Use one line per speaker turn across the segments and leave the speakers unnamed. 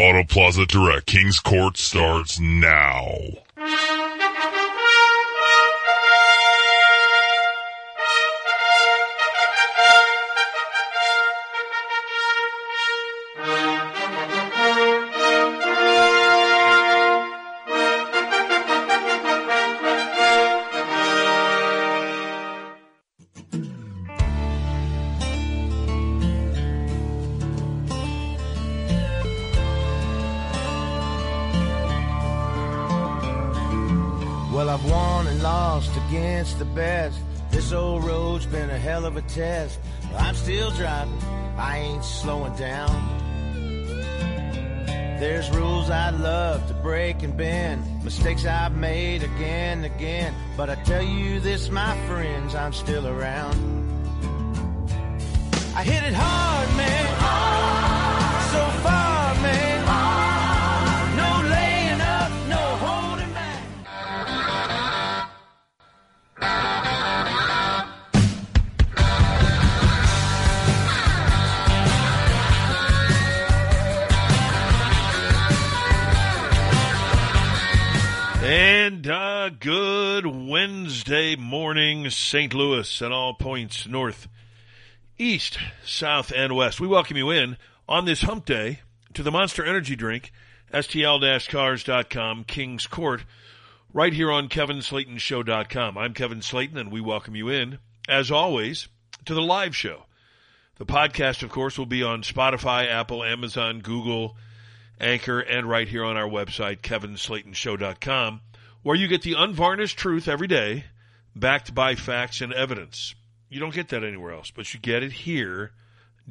Auto Plaza Direct Kings Court starts now.
But I tell you this, my friends, I'm still around.
St. Louis, and all points north, east, south, and west. We welcome you in on this hump day to the Monster Energy Drink, STL-Cars.com, Kings Court, right here on KevinSlatenShow.com. I'm Kevin Slaten, and we welcome you in, as always, to the live show. The podcast, of course, will be on Spotify, Apple, Amazon, Google, Anchor, and right here on our website, KevinSlatenShow.com, where you get the unvarnished truth every day, backed by facts and evidence. You don't get that anywhere else, but you get it here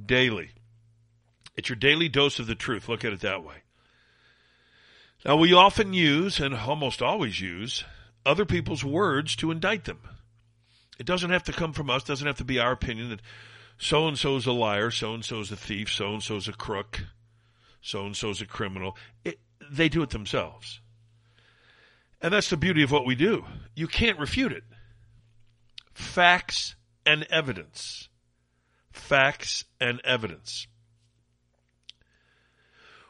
daily. It's your daily dose of the truth. Look at it that way. Now, we often use, and almost always use, other people's words to indict them. It doesn't have to come from us, doesn't have to be our opinion that so and so's a liar, so and so's a thief, so and so's a crook so and so's a criminal. It, they do it themselves. And that's the beauty of what we do. You can't refute it. Facts and evidence. Facts and evidence.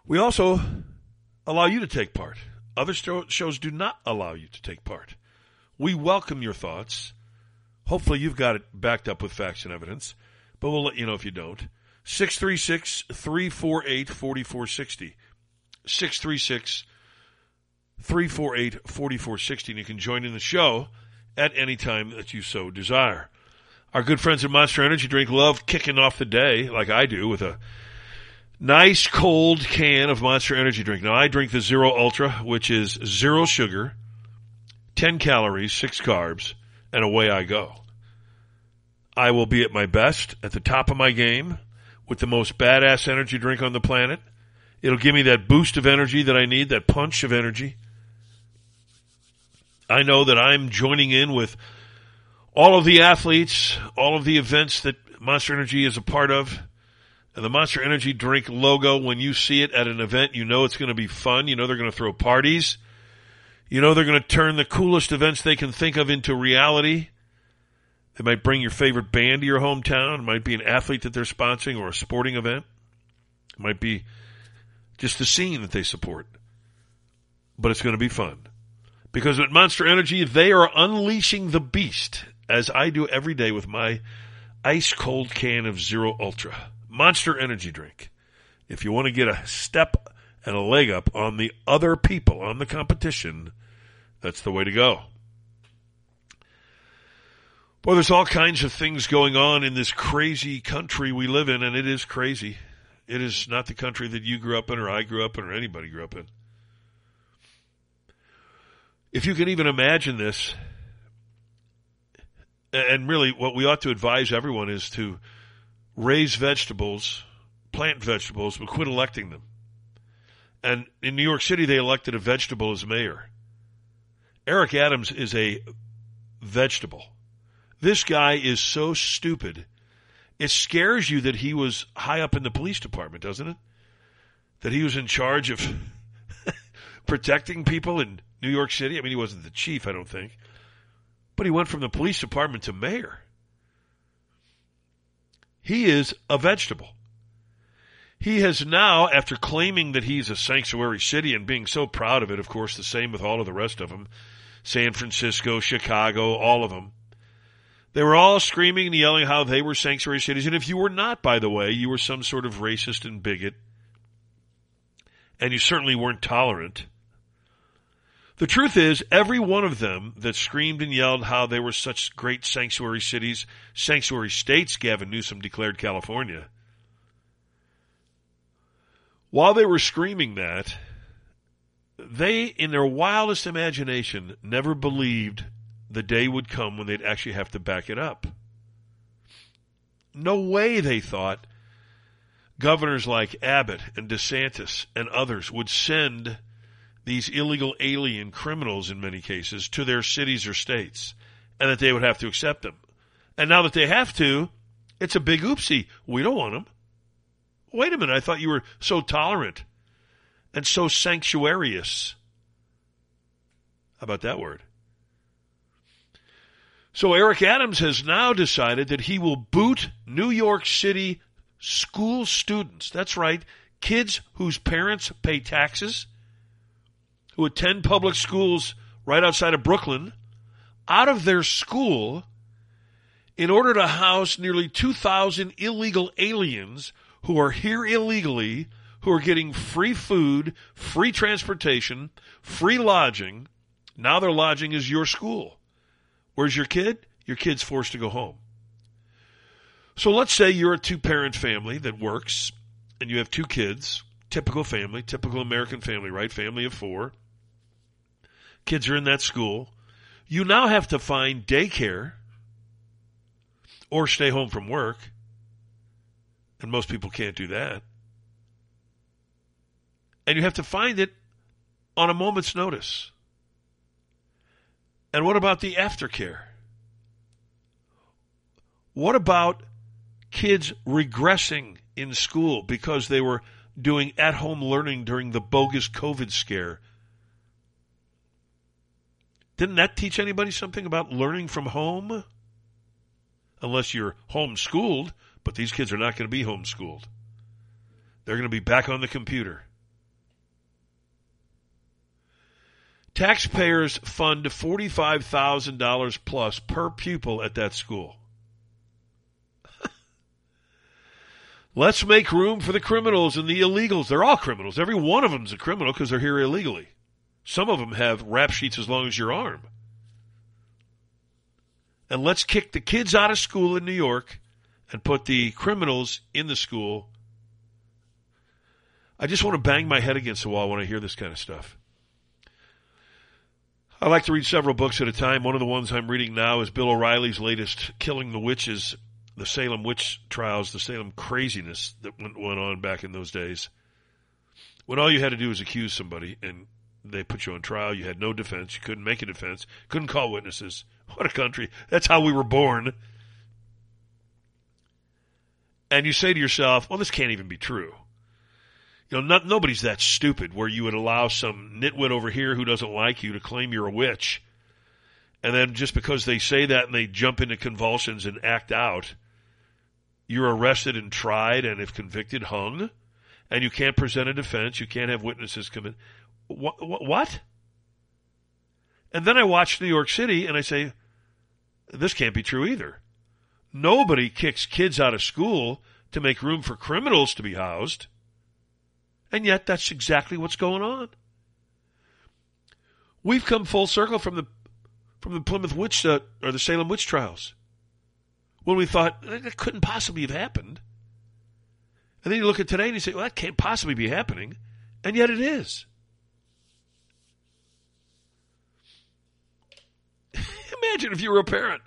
We also allow you to take part. Other shows do not allow you to take part. We welcome your thoughts. Hopefully, you've got it backed up with facts and evidence, but we'll let you know if you don't. 636 348 4460. 636 348 4460. And you can join in the show at any time that you so desire. Our good friends at Monster Energy Drink love kicking off the day, like I do, with a nice cold can of Monster Energy Drink. Now, I drink the Zero Ultra, which is zero sugar, 10 calories, 6 carbs, and away I go. I will be at my best, at the top of my game, with the most badass energy drink on the planet. It'll give me that boost of energy that I need, that punch of energy. I know that I'm joining in with all of the athletes, all of the events that Monster Energy is a part of. And the Monster Energy drink logo, when you see it at an event, you know it's going to be fun. You know they're going to throw parties. You know they're going to turn the coolest events they can think of into reality. They might bring your favorite band to your hometown. It might be an athlete that they're sponsoring or a sporting event. It might be just the scene that they support. But it's going to be fun. Because at Monster Energy, they are unleashing the beast, as I do every day with my ice cold can of Zero Ultra. Monster Energy drink. If you want to get a step and a leg up on the other people, on the competition, that's the way to go. Well, there's all kinds of things going on in this crazy country we live in, and it is crazy. It is not the country that you grew up in, or I grew up in, or anybody grew up in. If you can even imagine this, and really what we ought to advise everyone is to raise vegetables, plant vegetables, but quit electing them. And in New York City, they elected a vegetable as mayor. Eric Adams is a vegetable. This guy is so stupid. It scares you that he was high up in the police department, doesn't it? That he was in charge of protecting people in New York City. I mean, he wasn't the chief, I don't think. But he went from the police department to mayor. He is a vegetable. He has now, after claiming that he's a sanctuary city and being so proud of it, of course, the same with all of the rest of them, San Francisco, Chicago, all of them. They were all screaming and yelling how they were sanctuary cities. And if you were not, by the way, you were some sort of racist and bigot. And you certainly weren't tolerant. The truth is, every one of them that screamed and yelled how they were such great sanctuary cities, sanctuary states, Gavin Newsom declared California. While they were screaming that, they, in their wildest imagination, never believed the day would come when they'd actually have to back it up. No way, they thought, governors like Abbott and DeSantis and others would send these illegal alien criminals in many cases to their cities or states and that they would have to accept them. And now that they have to, it's a big oopsie. We don't want them. Wait a minute. I thought you were so tolerant and so sanctuarious. How about that word? So Eric Adams has now decided that he will boot New York City school students. That's right. Kids whose parents pay taxes who attend public schools right outside of Brooklyn out of their school in order to house nearly 2,000 illegal aliens who are here illegally, who are getting free food, free transportation, free lodging. Now their lodging is your school. Where's your kid? Your kid's forced to go home. So let's say you're a two parent family that works and you have two kids, typical family, typical American family, right? Family of four kids are in that school. You now have to find daycare or stay home from work. And most people can't do that. And you have to find it on a moment's notice. And what about the aftercare? What about kids regressing in school because they were doing at home learning during the bogus COVID scare didn't that teach anybody something about learning from home? Unless you're homeschooled, but these kids are not going to be homeschooled. They're going to be back on the computer. Taxpayers fund $45,000 plus per pupil at that school. Let's make room for the criminals and the illegals. They're all criminals. Every one of them's a criminal because they're here illegally. Some of them have rap sheets as long as your arm. And let's kick the kids out of school in New York and put the criminals in the school. I just want to bang my head against the wall when I hear this kind of stuff. I like to read several books at a time. One of the ones I'm reading now is Bill O'Reilly's latest, Killing the Witches, the Salem witch trials, the Salem craziness that went, on back in those days. When all you had to do was accuse somebody and they put you on trial. You had no defense. You couldn't make a defense. Couldn't call witnesses. What a country. That's how we were born. And you say to yourself, well, this can't even be true. You know, not, nobody's that stupid where you would allow some nitwit over here who doesn't like you to claim you're a witch. And then just because they say that and they jump into convulsions and act out, you're arrested and tried and if convicted, hung. And you can't present a defense. You can't have witnesses come in. What, what? And then I watch New York City and I say, this can't be true either. Nobody kicks kids out of school to make room for criminals to be housed. And yet that's exactly what's going on. We've come full circle from the from the Plymouth witch uh, or the Salem witch trials. When we thought that couldn't possibly have happened. And then you look at today and you say, well, that can't possibly be happening. And yet it is. Imagine if you were a parent.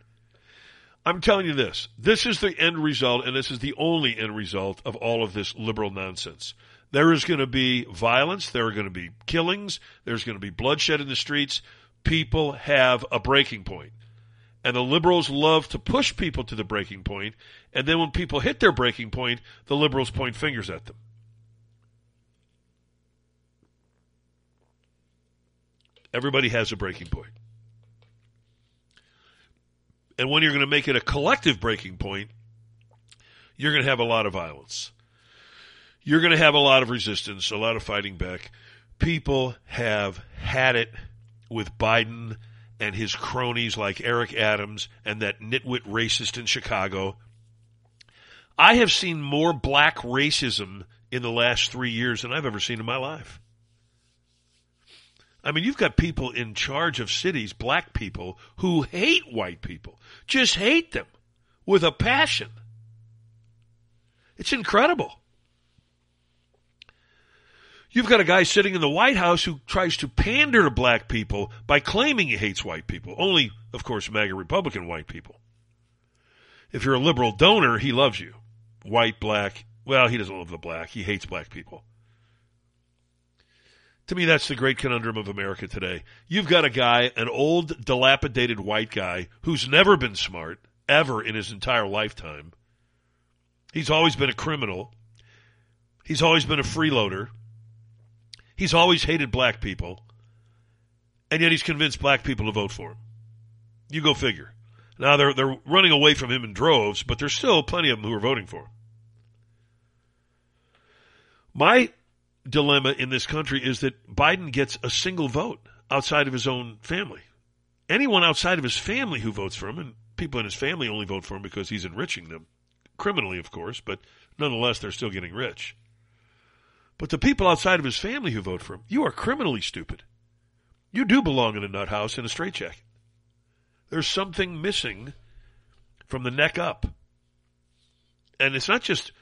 I'm telling you this. This is the end result, and this is the only end result of all of this liberal nonsense. There is going to be violence. There are going to be killings. There's going to be bloodshed in the streets. People have a breaking point. And the liberals love to push people to the breaking point. And then when people hit their breaking point, the liberals point fingers at them. Everybody has a breaking point. And when you're going to make it a collective breaking point, you're going to have a lot of violence. you're going to have a lot of resistance, a lot of fighting back. People have had it with Biden and his cronies like Eric Adams and that nitwit racist in Chicago. I have seen more black racism in the last three years than I've ever seen in my life. I mean, you've got people in charge of cities, black people, who hate white people, just hate them with a passion. It's incredible. You've got a guy sitting in the White House who tries to pander to black people by claiming he hates white people. Only, of course, MAGA Republican white people. If you're a liberal donor, he loves you. White, black. Well, he doesn't love the black. He hates black people. To me, that's the great conundrum of America today. You've got a guy, an old, dilapidated white guy who's never been smart, ever in his entire lifetime. He's always been a criminal. He's always been a freeloader. He's always hated black people, and yet he's convinced black people to vote for him. You go figure. Now they're they're running away from him in droves, but there's still plenty of them who are voting for him. My dilemma in this country is that Biden gets a single vote outside of his own family. Anyone outside of his family who votes for him, and people in his family only vote for him because he's enriching them, criminally, of course, but nonetheless, they're still getting rich. But the people outside of his family who vote for him, you are criminally stupid. You do belong in a nut house in a straitjacket. There's something missing from the neck up. And it's not just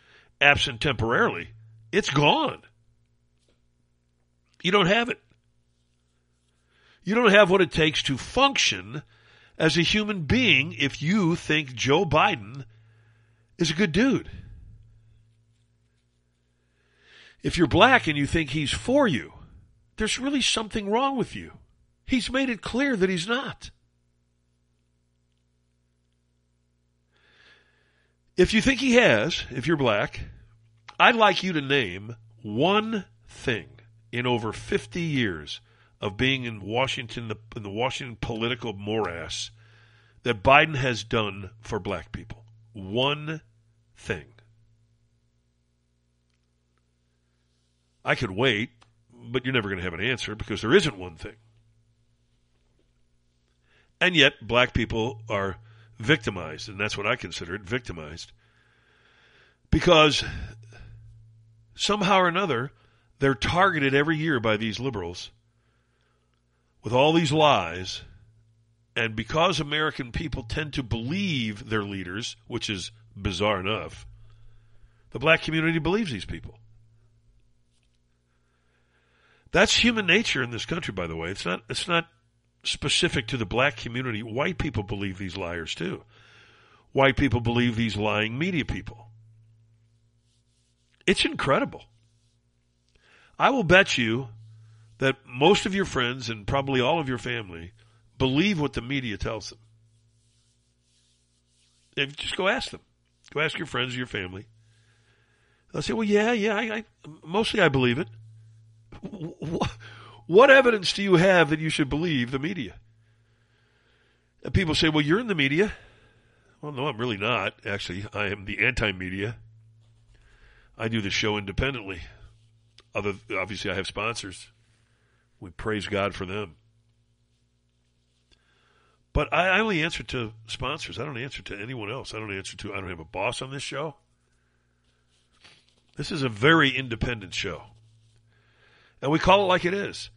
absent temporarily, it's gone. You don't have it. You don't have what it takes to function as a human being if you think Joe Biden is a good dude if you're black and you think he's for you, there's really something wrong with you. He's made it clear that he's not. If you think he has, if you're black, I'd like you to name one thing in over 50 years of being in Washington, in the Washington political morass, that Biden has done for black people. One thing. I could wait, but you're never going to have an answer because there isn't one thing. And yet, black people are victimized, and that's what I consider it victimized. Because somehow or another, they're targeted every year by these liberals with all these lies. And because American people tend to believe their leaders, which is bizarre enough, the black community believes these people. That's human nature in this country, by the way. It's not. It's not specific to the black community. White people believe these liars too. White people believe these lying media people. It's incredible. I will bet you that most of your friends and probably all of your family believe what the media tells them. If just go ask them. Go ask your friends or your family. They'll say, "Well, yeah, yeah, I, I mostly I believe it." What evidence do you have that you should believe the media? And people say, well, you're in the media. Well, no, I'm really not. Actually, I am the anti media. I do the show independently. Other, obviously, I have sponsors. We praise God for them. But I only answer to sponsors. I don't answer to anyone else. I don't answer to, I don't have a boss on this show. This is a very independent show. And we call it like it is.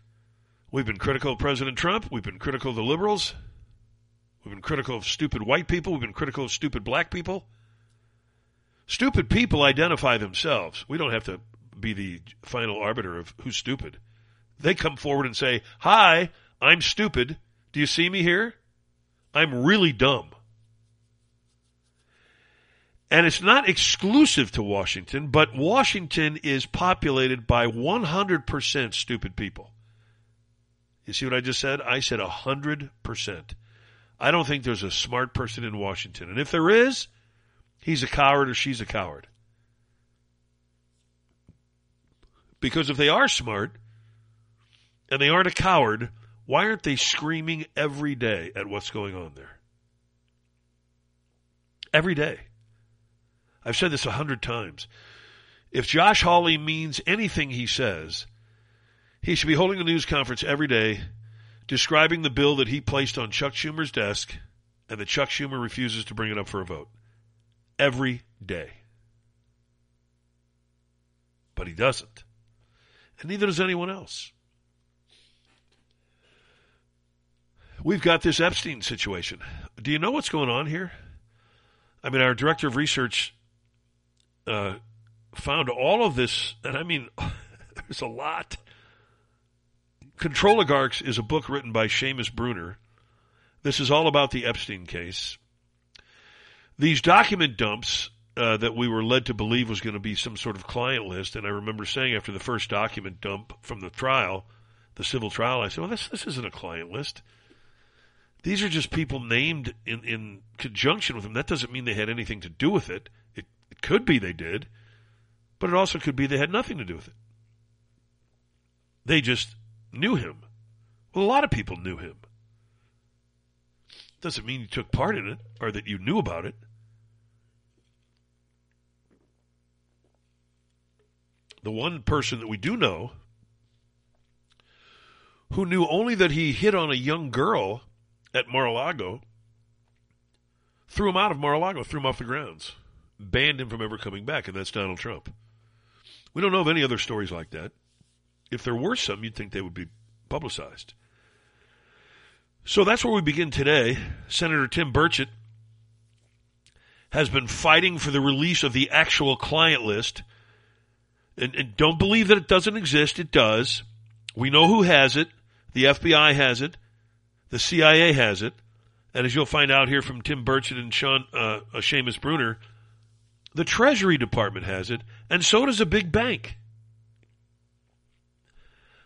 We've been critical of President Trump. We've been critical of the liberals. We've been critical of stupid white people. We've been critical of stupid black people. Stupid people identify themselves. We don't have to be the final arbiter of who's stupid. They come forward and say, Hi, I'm stupid. Do you see me here? I'm really dumb. And it's not exclusive to Washington, but Washington is populated by 100% stupid people. You see what I just said? I said 100%. I don't think there's a smart person in Washington. And if there is, he's a coward or she's a coward. Because if they are smart and they aren't a coward, why aren't they screaming every day at what's going on there? Every day. I've said this a hundred times. If Josh Hawley means anything he says, he should be holding a news conference every day describing the bill that he placed on Chuck Schumer's desk and that Chuck Schumer refuses to bring it up for a vote. Every day. But he doesn't. And neither does anyone else. We've got this Epstein situation. Do you know what's going on here? I mean, our director of research uh, found all of this, and I mean, there's a lot. Controligarchs is a book written by Seamus Bruner. This is all about the Epstein case. These document dumps uh, that we were led to believe was going to be some sort of client list, and I remember saying after the first document dump from the trial, the civil trial, I said, "Well, this this isn't a client list. These are just people named in in conjunction with them. That doesn't mean they had anything to do with it. It, it could be they did, but it also could be they had nothing to do with it. They just knew him. Well, a lot of people knew him. Doesn't mean you took part in it or that you knew about it." The one person that we do know who knew only that he hit on a young girl at Mar-a-Lago, threw him out of Mar-a-Lago, threw him off the grounds, banned him from ever coming back, and that's Donald Trump. We don't know of any other stories like that. If there were some, you'd think they would be publicized. So that's where we begin today. Senator Tim Burchett has been fighting for the release of the actual client list and, and don't believe that it doesn't exist. It does. We know who has it. The FBI has it. The CIA has it. And as you'll find out here from Tim Burchett and Sean, uh, uh, Seamus Bruner, the Treasury Department has it, and so does a big bank.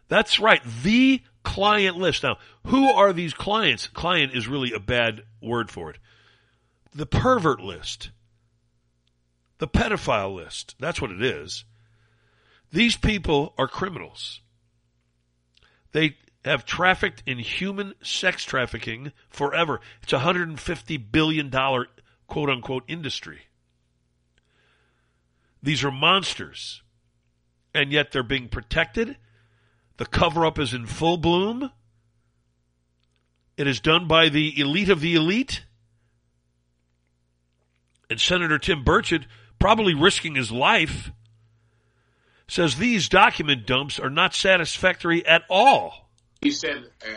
That's right. The client list. Now, who are these clients? Client is really a bad word for it. The pervert list. The pedophile list. That's what it is. These people are criminals. They have trafficked in human sex trafficking forever. It's a $150 billion quote unquote industry. These are monsters. And yet they're being protected. The cover up is in full bloom. It is done by the elite of the elite. And Senator Tim Burchett, probably risking his life, says these document dumps are not satisfactory at all.
He said uh,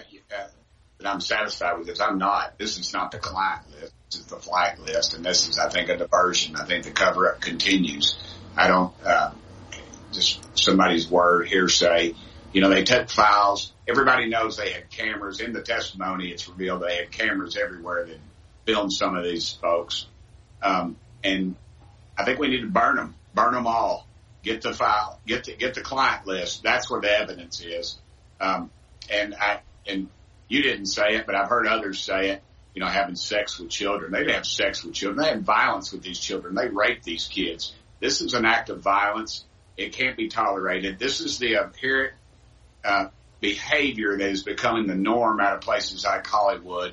that I'm satisfied with this. I'm not. This is not the client list. This is the flag list, and this is, I think, a diversion. I think the cover up continues. I don't uh, just somebody's word hearsay. You know, they took files. Everybody knows they had cameras in the testimony. It's revealed they had cameras everywhere that filmed some of these folks. Um, and I think we need to burn them, burn them all get the file, get the, get the client list. That's where the evidence is. Um, and I, and you didn't say it, but I've heard others say it, you know, having sex with children. They have sex with children. They have violence with these children. They rape these kids. This is an act of violence. It can't be tolerated. This is the apparent, uh, behavior that is becoming the norm out of places like Hollywood.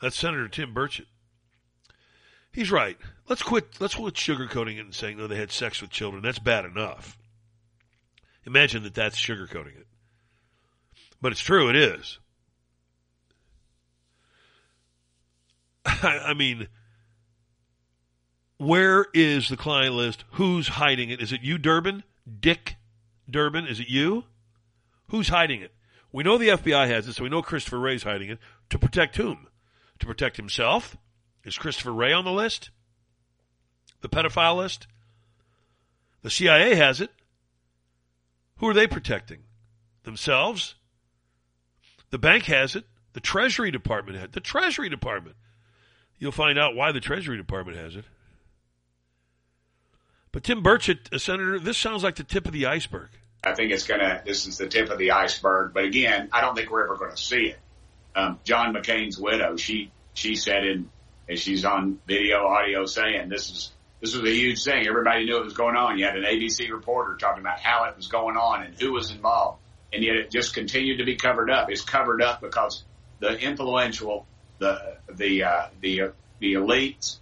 That's Senator Tim Burchett. He's right. Let's quit. Let's quit sugarcoating it and saying no, they had sex with children. That's bad enough. Imagine that that's sugarcoating it, but it's true. It is. I, I mean, where is the client list? Who's hiding it? Is it you, Durbin? Dick Durbin? Is it you? Who's hiding it? We know the FBI has it, so we know Christopher Wray's hiding it. To protect whom? To protect himself? Is Christopher Wray on the list? The pedophile list? The CIA has it. Who are they protecting? Themselves? The bank has it. The Treasury Department has it. The Treasury Department. You'll find out why the Treasury Department has it. But Tim Burchett, a senator, this sounds like the tip of the iceberg.
I think it's going to, this is the tip of the iceberg. But again, I don't think we're ever going to see it. Um, John McCain's widow, she, she said in and she's on video, audio saying this is this was a huge thing. Everybody knew it was going on. You had an ABC reporter talking about how it was going on and who was involved, and yet it just continued to be covered up. It's covered up because the influential, the the uh, the uh, the elites,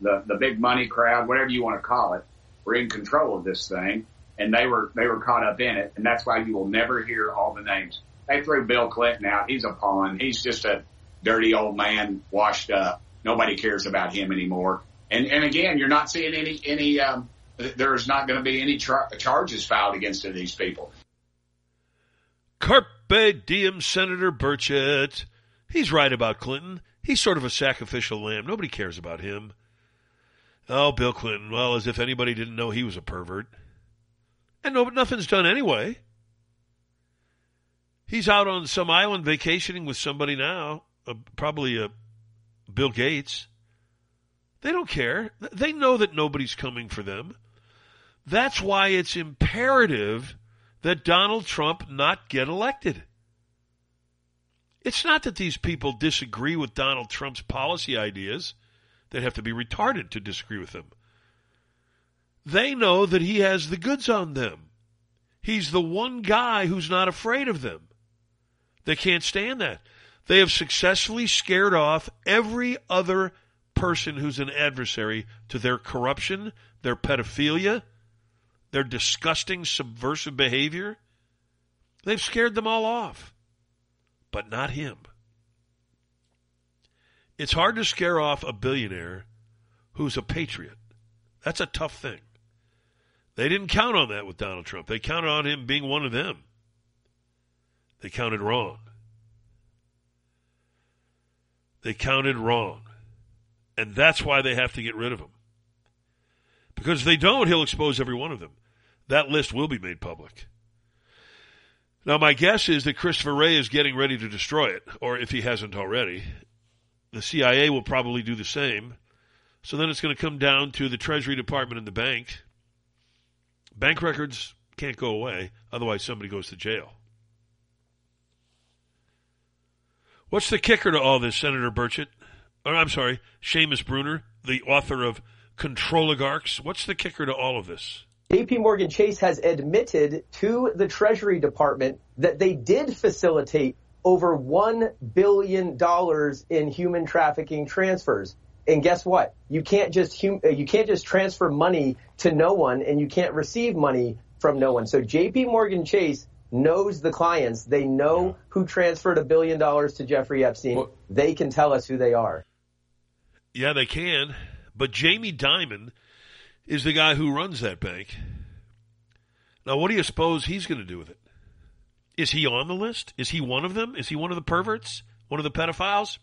the, the big money crowd, whatever you want to call it, were in control of this thing and they were, they were caught up in it. And that's why you will never hear all the names. They threw Bill Clinton out. He's a pawn. He's just a dirty old man washed up. Nobody cares about him anymore. And, and again, you're not seeing any, any, um, there's not going to be any char- charges filed against these people.
Carpe diem, Senator Burchett. He's right about Clinton. He's sort of a sacrificial lamb. Nobody cares about him. Oh, Bill Clinton. Well, as if anybody didn't know he was a pervert. And no, but nothing's done anyway. He's out on some island vacationing with somebody now, uh, probably uh, Bill Gates. They don't care. They know that nobody's coming for them. That's why it's imperative that Donald Trump not get elected. It's not that these people disagree with Donald Trump's policy ideas. They'd have to be retarded to disagree with them. They know that he has the goods on them. He's the one guy who's not afraid of them. They can't stand that. They have successfully scared off every other person who's an adversary to their corruption, their pedophilia, their disgusting subversive behavior. They've scared them all off, but not him. It's hard to scare off a billionaire who's a patriot. That's a tough thing. They didn't count on that with Donald Trump. They counted on him being one of them. They counted wrong. They counted wrong. And that's why they have to get rid of him. Because if they don't, he'll expose every one of them. That list will be made public. Now, my guess is that Christopher Wray is getting ready to destroy it, or if he hasn't already. The CIA will probably do the same. So then it's going to come down to the Treasury Department and the bank. Bank records can't go away, otherwise, somebody goes to jail. What's the kicker to all this, Senator Burchett? Or, I'm sorry, Seamus Bruner, the author of Controligarchs. What's the kicker to all of this?
JP Morgan Chase has admitted to the Treasury Department that they did facilitate over $1 billion in human trafficking transfers. And guess what? You can't just hum- uh, you can't just transfer money to no one and you can't receive money from no one. So JP Morgan Chase knows the clients. They know who transferred a billion dollars to Jeffrey Epstein. Well, they can tell us who they are.
Yeah, they can. But Jamie Dimon is the guy who runs that bank. Now, what do you suppose he's going to do with it? Is he on the list? Is he one of them? Is he one of the perverts? One of the pedophiles?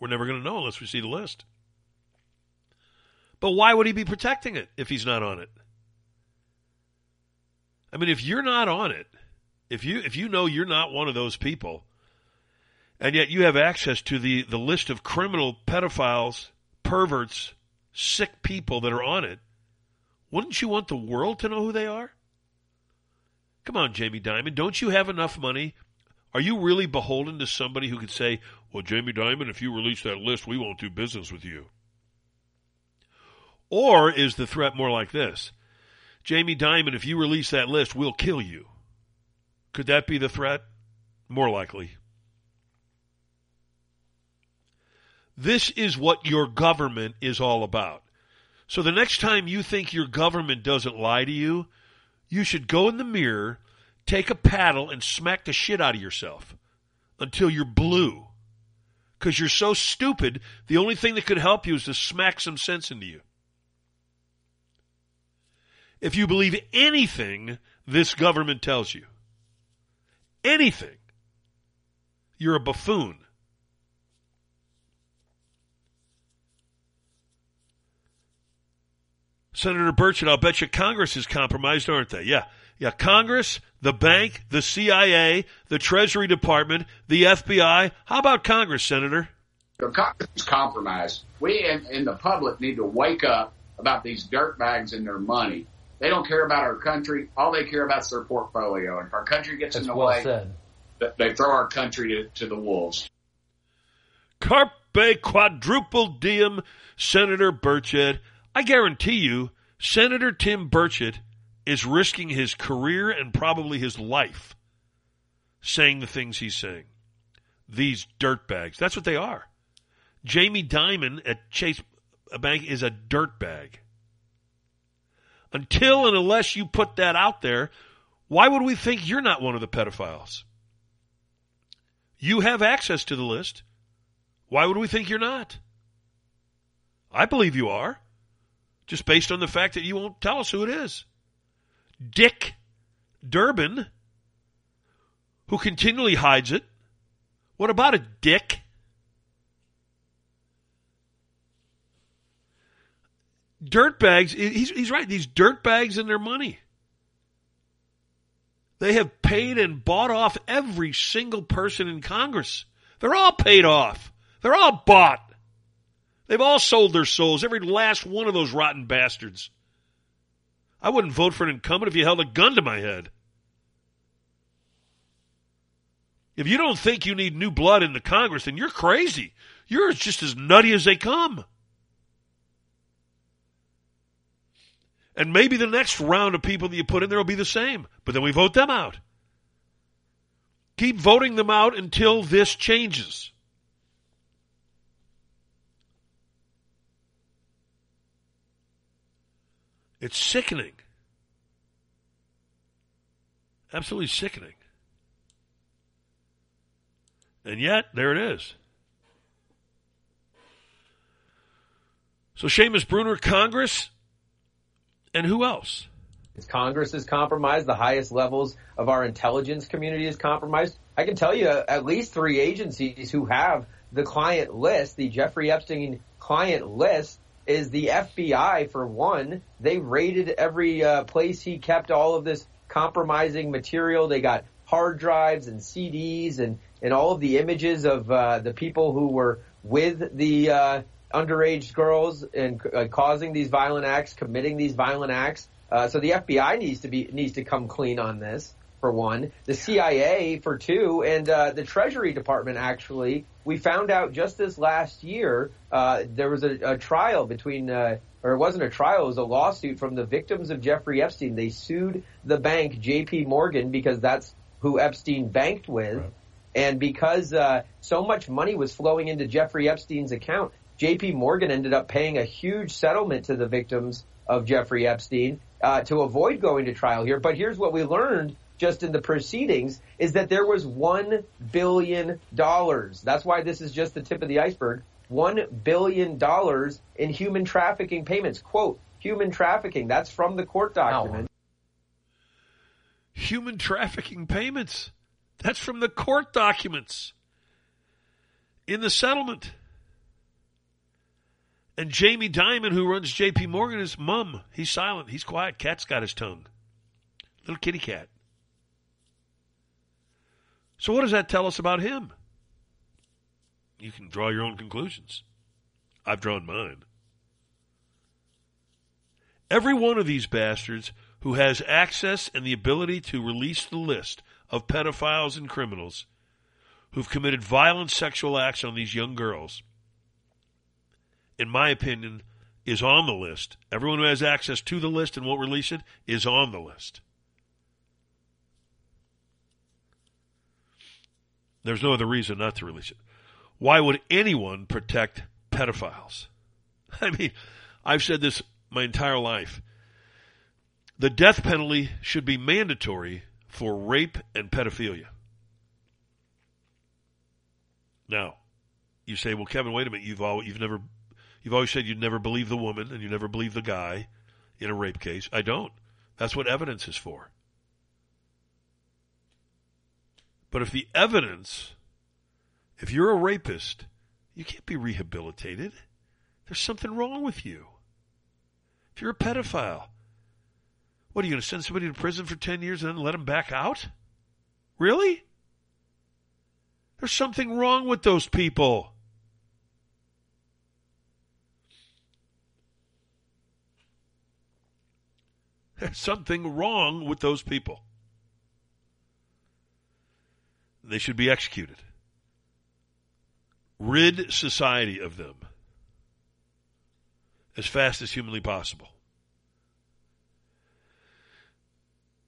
We're never going to know unless we see the list. But why would he be protecting it if he's not on it? I mean, if you're not on it, if you if you know you're not one of those people, and yet you have access to the, the list of criminal pedophiles, perverts, sick people that are on it, wouldn't you want the world to know who they are? Come on, Jamie Dimon. Don't you have enough money? Are you really beholden to somebody who could say, well, Jamie Dimon, if you release that list, we won't do business with you? Or is the threat more like this? Jamie Dimon, if you release that list, we'll kill you. Could that be the threat? More likely. This is what your government is all about. So the next time you think your government doesn't lie to you, you should go in the mirror, take a paddle, and smack the shit out of yourself until you're blue. Because you're so stupid, the only thing that could help you is to smack some sense into you. If you believe anything this government tells you, anything, you're a buffoon. Senator Burchett, I'll bet you Congress is compromised, aren't they? Yeah. Yeah, Congress, the bank, the CIA, the Treasury Department, the FBI. How about Congress, Senator?
Congress is compromised. We in, in the public need to wake up about these dirtbags and their money. They don't care about our country. All they care about is their portfolio. And if our country gets
That's
in the
well
way,
said.
they throw our country to, to the wolves.
Carpe quadruple diem, Senator Burchett. I guarantee you, Senator Tim Burchett is risking his career and probably his life saying the things he's saying. These dirtbags. That's what they are. Jamie Dimon at Chase a bank is a dirt bag. Until and unless you put that out there, why would we think you're not one of the pedophiles? You have access to the list. Why would we think you're not? I believe you are, just based on the fact that you won't tell us who it is. Dick Durbin, who continually hides it. What about it, Dick? Dirtbags, he's, he's right, these dirtbags and their money. They have paid and bought off every single person in Congress. They're all paid off. They're all bought. They've all sold their souls, every last one of those rotten bastards. I wouldn't vote for an incumbent if you held a gun to my head. If you don't think you need new blood in the Congress, then you're crazy. You're just as nutty as they come. And maybe the next round of people that you put in there will be the same, but then we vote them out. Keep voting them out until this changes. It's sickening. Absolutely sickening. And yet, there it is. So Seamus Bruner, Congress, and who else?
Congress is compromised. The highest levels of our intelligence community is compromised. I can tell you at least three agencies who have the client list, the Jeffrey Epstein client list, is the FBI for one. They raided every uh, place he kept all of this compromising material. They got hard drives and CDs and and all of the images of uh, the people who were with the uh, underage girls and uh, causing these violent acts, committing these violent acts. Uh, so the FBI needs to be needs to come clean on this for one, the CIA for two, and uh, the Treasury Department actually. We found out just this last year uh, there was a, a trial between, uh, or it wasn't a trial, it was a lawsuit from the victims of Jeffrey Epstein. They sued the bank J.P. Morgan because that's who Epstein banked with. Right. And because uh, so much money was flowing into Jeffrey Epstein's account, J.P. Morgan ended up paying a huge settlement to the victims of Jeffrey Epstein uh, to avoid going to trial here. But here's what we learned just in the proceedings is that there was one billion dollars. That's why this is just the tip of the iceberg. One billion dollars in human trafficking payments. Quote, human trafficking. That's from the court document.
Human trafficking payments. That's from the court documents in the settlement. And Jamie Dimon, who runs JP Morgan, is mum. He's silent. He's quiet. Cat's got his tongue. Little kitty cat. So, what does that tell us about him? You can draw your own conclusions. I've drawn mine. Every one of these bastards who has access and the ability to release the list of pedophiles and criminals who've committed violent sexual acts on these young girls, in my opinion, is on the list. Everyone who has access to the list and won't release it is on the list. There's no other reason not to release it. Why would anyone protect pedophiles? I mean, I've said this my entire life. The death penalty should be mandatory for rape and pedophilia. Now, you say, "Well, Kevin, wait a minute. You've always, you've never you've always said you'd never believe the woman and you never believe the guy in a rape case." I don't. That's what evidence is for. But if the evidence, if you're a rapist, you can't be rehabilitated. There's something wrong with you. If you're a pedophile, what are you going to send somebody to prison for 10 years and then let them back out? Really? There's something wrong with those people. There's something wrong with those people. They should be executed. Rid society of them as fast as humanly possible.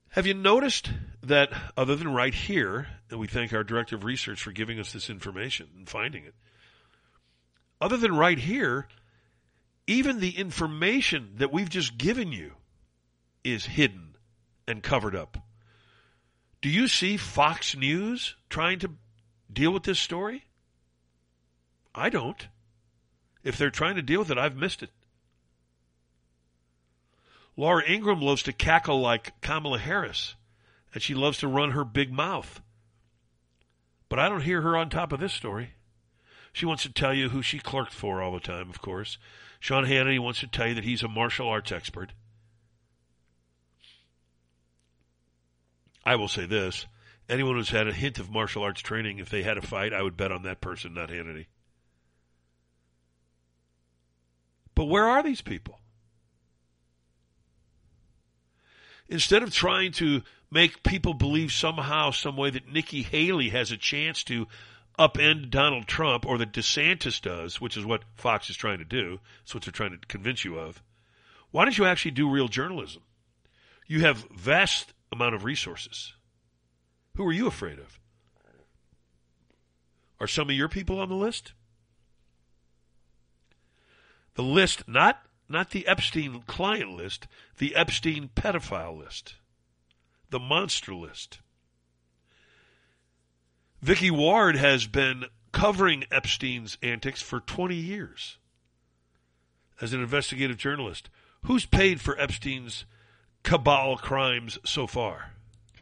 Have you noticed that, other than right here, and we thank our director of research for giving us this information and finding it, other than right here, even the information that we've just given you is hidden and covered up. Do you see Fox News trying to deal with this story? I don't. If they're trying to deal with it, I've missed it. Laura Ingraham loves to cackle like Kamala Harris, and she loves to run her big mouth. But I don't hear her on top of this story. She wants to tell you who she clerked for all the time, of course. Sean Hannity wants to tell you that he's a martial arts expert. I will say this. Anyone who's had a hint of martial arts training, if they had a fight, I would bet on that person, not Hannity. But where are these people? Instead of trying to make people believe somehow, some way that Nikki Haley has a chance to upend Donald Trump or that DeSantis does, which is what Fox is trying to do. That's what they're trying to convince you of. Why don't you actually do real journalism? You have vast amount of resources. Who are you afraid of? Are some of your people on the list? The list, not not the Epstein client list, the Epstein pedophile list, the monster list. Vicky Ward has been covering Epstein's antics for 20 years as an investigative journalist. Who's paid for Epstein's cabal crimes so far?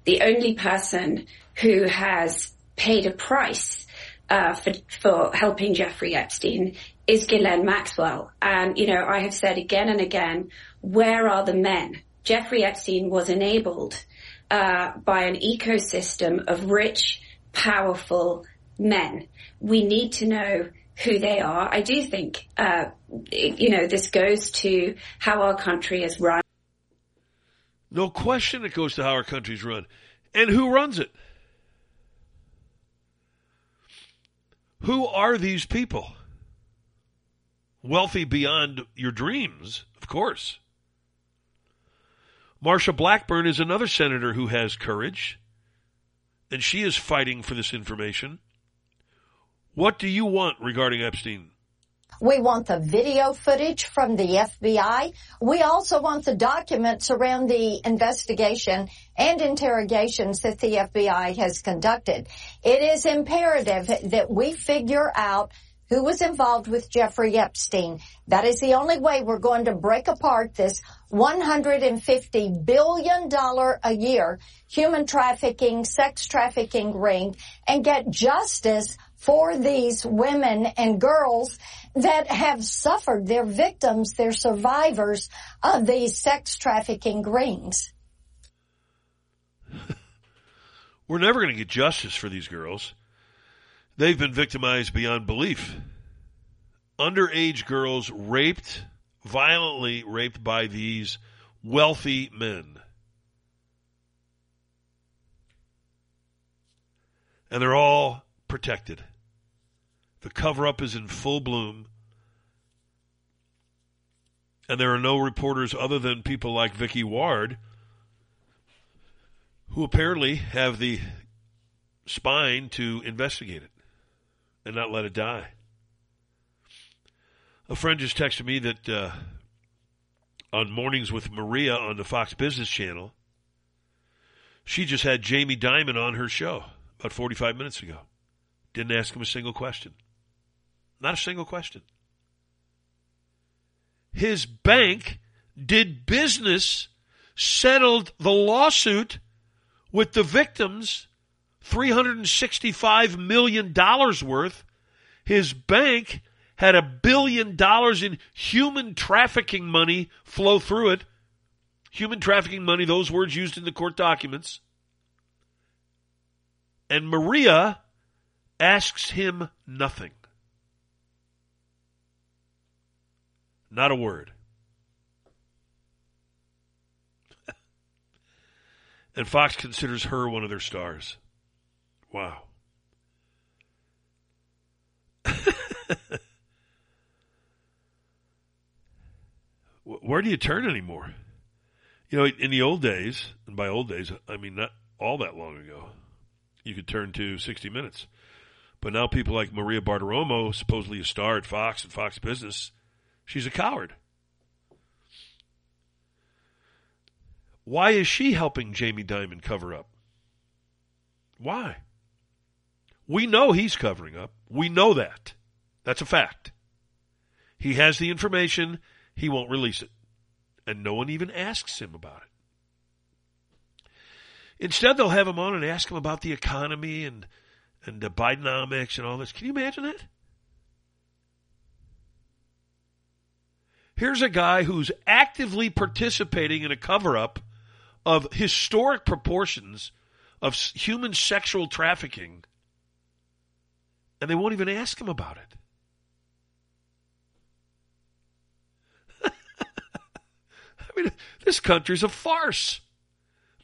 The only person who has paid a price uh, for, for helping Jeffrey Epstein is Ghislaine Maxwell. And, you know, I have said again and again, where are the men? Jeffrey Epstein was enabled uh, by an ecosystem of rich, powerful men. We need to know who they are. I do think, uh, you know, this goes to how our country is run.
No question it goes to how our country's run. And who runs it? Who are these people? Wealthy beyond your dreams, of course. Marsha Blackburn is another senator who has courage and she is fighting for this information. What do you want regarding Epstein?
We want the video footage from the FBI. We also want the documents around the investigation and interrogations that the FBI has conducted. It is imperative that we figure out who was involved with Jeffrey Epstein. That is the only way we're going to break apart this $150 billion a year human trafficking, sex trafficking ring and get justice for these women and girls that have suffered. They're victims, they're survivors of these sex trafficking rings.
We're never going to get justice for these girls. They've been victimized beyond belief. Underage girls raped, violently raped by these wealthy men. And they're all protected. The cover up is in full bloom. And there are no reporters other than people like Vicky Ward who apparently have the spine to investigate it and not let it die. A friend just texted me that uh, on Mornings with Maria on the Fox Business Channel, she just had Jamie Dimon on her show about 45 minutes ago. Didn't ask him a single question. Not a single question. His bank did business, settled the lawsuit with the victims, $365 million worth. His bank had a billion dollars in human trafficking money flow through it. Human trafficking money, those words used in the court documents. And Maria asks him nothing. Not a word. and Fox considers her one of their stars. Wow. Where do you turn anymore? You know, in the old days, and by old days, I mean not all that long ago, you could turn to 60 Minutes. But now people like Maria Bartiromo, supposedly a star at Fox and Fox Business, She's a coward. Why is she helping Jamie Dimon cover up? Why? We know he's covering up. We know that. That's a fact. He has the information. He won't release it. And no one even asks him about it. Instead, they'll have him on and ask him about the economy and, and the Bidenomics and all this. Can you imagine that? Here's a guy who's actively participating in a cover up of historic proportions of human sexual trafficking, and they won't even ask him about it. I mean, this country's a farce.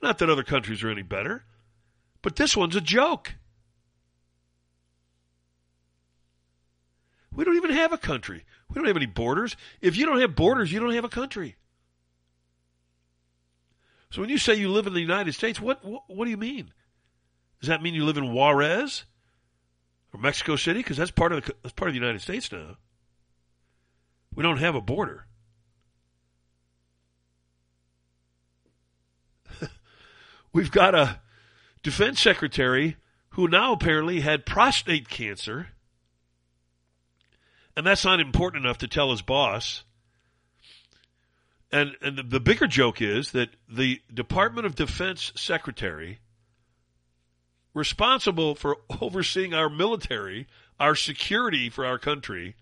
Not that other countries are any better, but this one's a joke. We don't even have a country. We don't have any borders. If you don't have borders, you don't have a country. So when you say you live in the United States, what, what, what do you mean? Does that mean you live in Juarez or Mexico City? Because that's part of the that's part of the United States now. We don't have a border. We've got a defense secretary who now apparently had prostate cancer and that's not important enough to tell his boss. And, and the bigger joke is that the Department of Defense secretary, responsible for overseeing our military, our security for our country,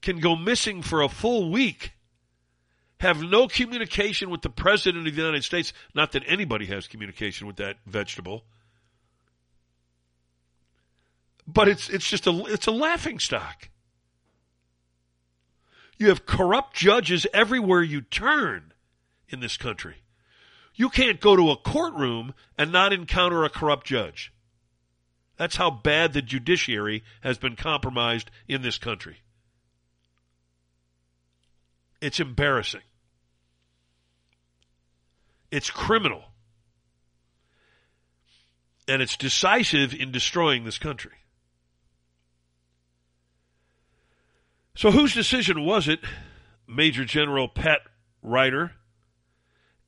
can go missing for a full week, have no communication with the President of the United States. Not that anybody has communication with that vegetable. But it's, it's just a, it's a laughing stock. You have corrupt judges everywhere you turn in this country. You can't go to a courtroom and not encounter a corrupt judge. That's how bad the judiciary has been compromised in this country. It's embarrassing. It's criminal. And it's decisive in destroying this country. So whose decision was it? Major General Pat Ryder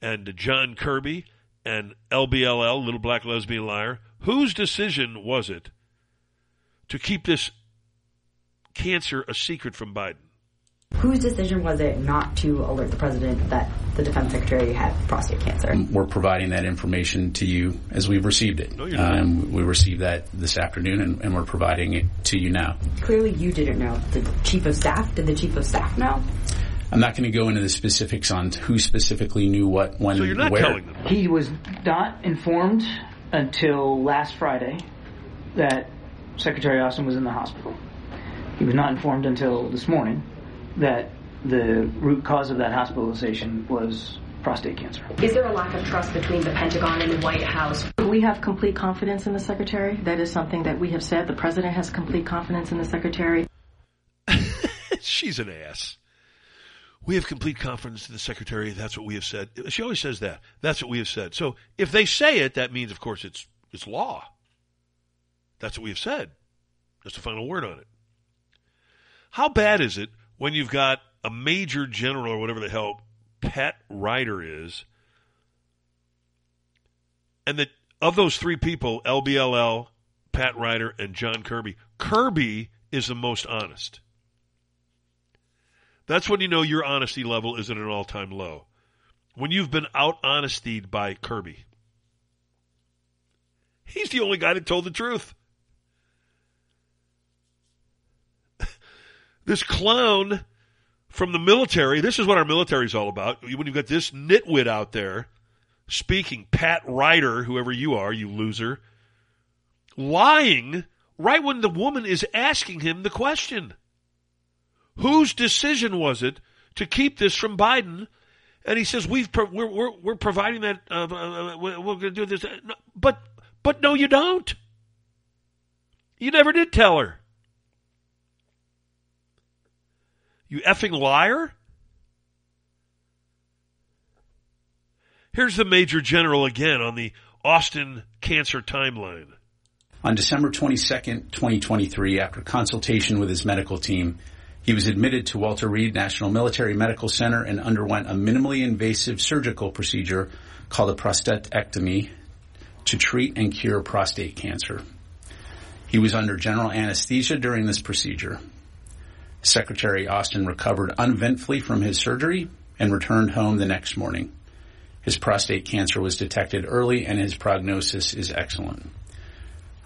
and John Kirby and LBLL, Little Black Lesbian Liar. Whose decision was it to keep this cancer a secret from Biden?
Whose decision was it not to alert the president that the defense secretary had prostate cancer?
We're providing that information to you as we've received it.
No.
Um, we received that this afternoon, and, and we're providing it to you now.
Clearly, you didn't know. The chief of staff? Did the chief of staff know?
I'm not going to go into the specifics on who specifically knew what, when,
So you're not
where.
telling them.
He was not informed until last Friday that Secretary Austin was in the hospital. He was not informed until this morning that the root cause of that hospitalization was prostate cancer.
Is there a lack of trust between the Pentagon and the White House?
We have complete confidence in the secretary. That is something that we have said. The president has complete confidence in the secretary.
She's an ass. We have complete confidence in the secretary. That's what we have said. She always says that. That's what we have said. So if they say it, that means, of course, it's it's law. That's what we have said. That's the final word on it. How bad is it when you've got a major general or whatever the hell Pat Ryder is, and that of those three people, LBLL, Pat Ryder, and John Kirby, Kirby is the most honest. That's when you know your honesty level is at an all time low. When you've been out honestied by Kirby. He's the only guy that told the truth. This clown from the military, this is what our military is all about. When you've got this nitwit out there speaking, Pat Ryder, whoever you are, you loser, lying right when the woman is asking him the question. Whose decision was it to keep this from Biden? And he says we've pro- we're, we're we're providing that uh, uh, we're, we're going to do this, but but no, you don't. You never did tell her. You effing liar. Here's the Major General again on the Austin cancer timeline.
On December 22nd, 2023, after consultation with his medical team, he was admitted to Walter Reed National Military Medical Center and underwent a minimally invasive surgical procedure called a prostatectomy to treat and cure prostate cancer. He was under general anesthesia during this procedure. Secretary Austin recovered uneventfully from his surgery and returned home the next morning. His prostate cancer was detected early and his prognosis is excellent.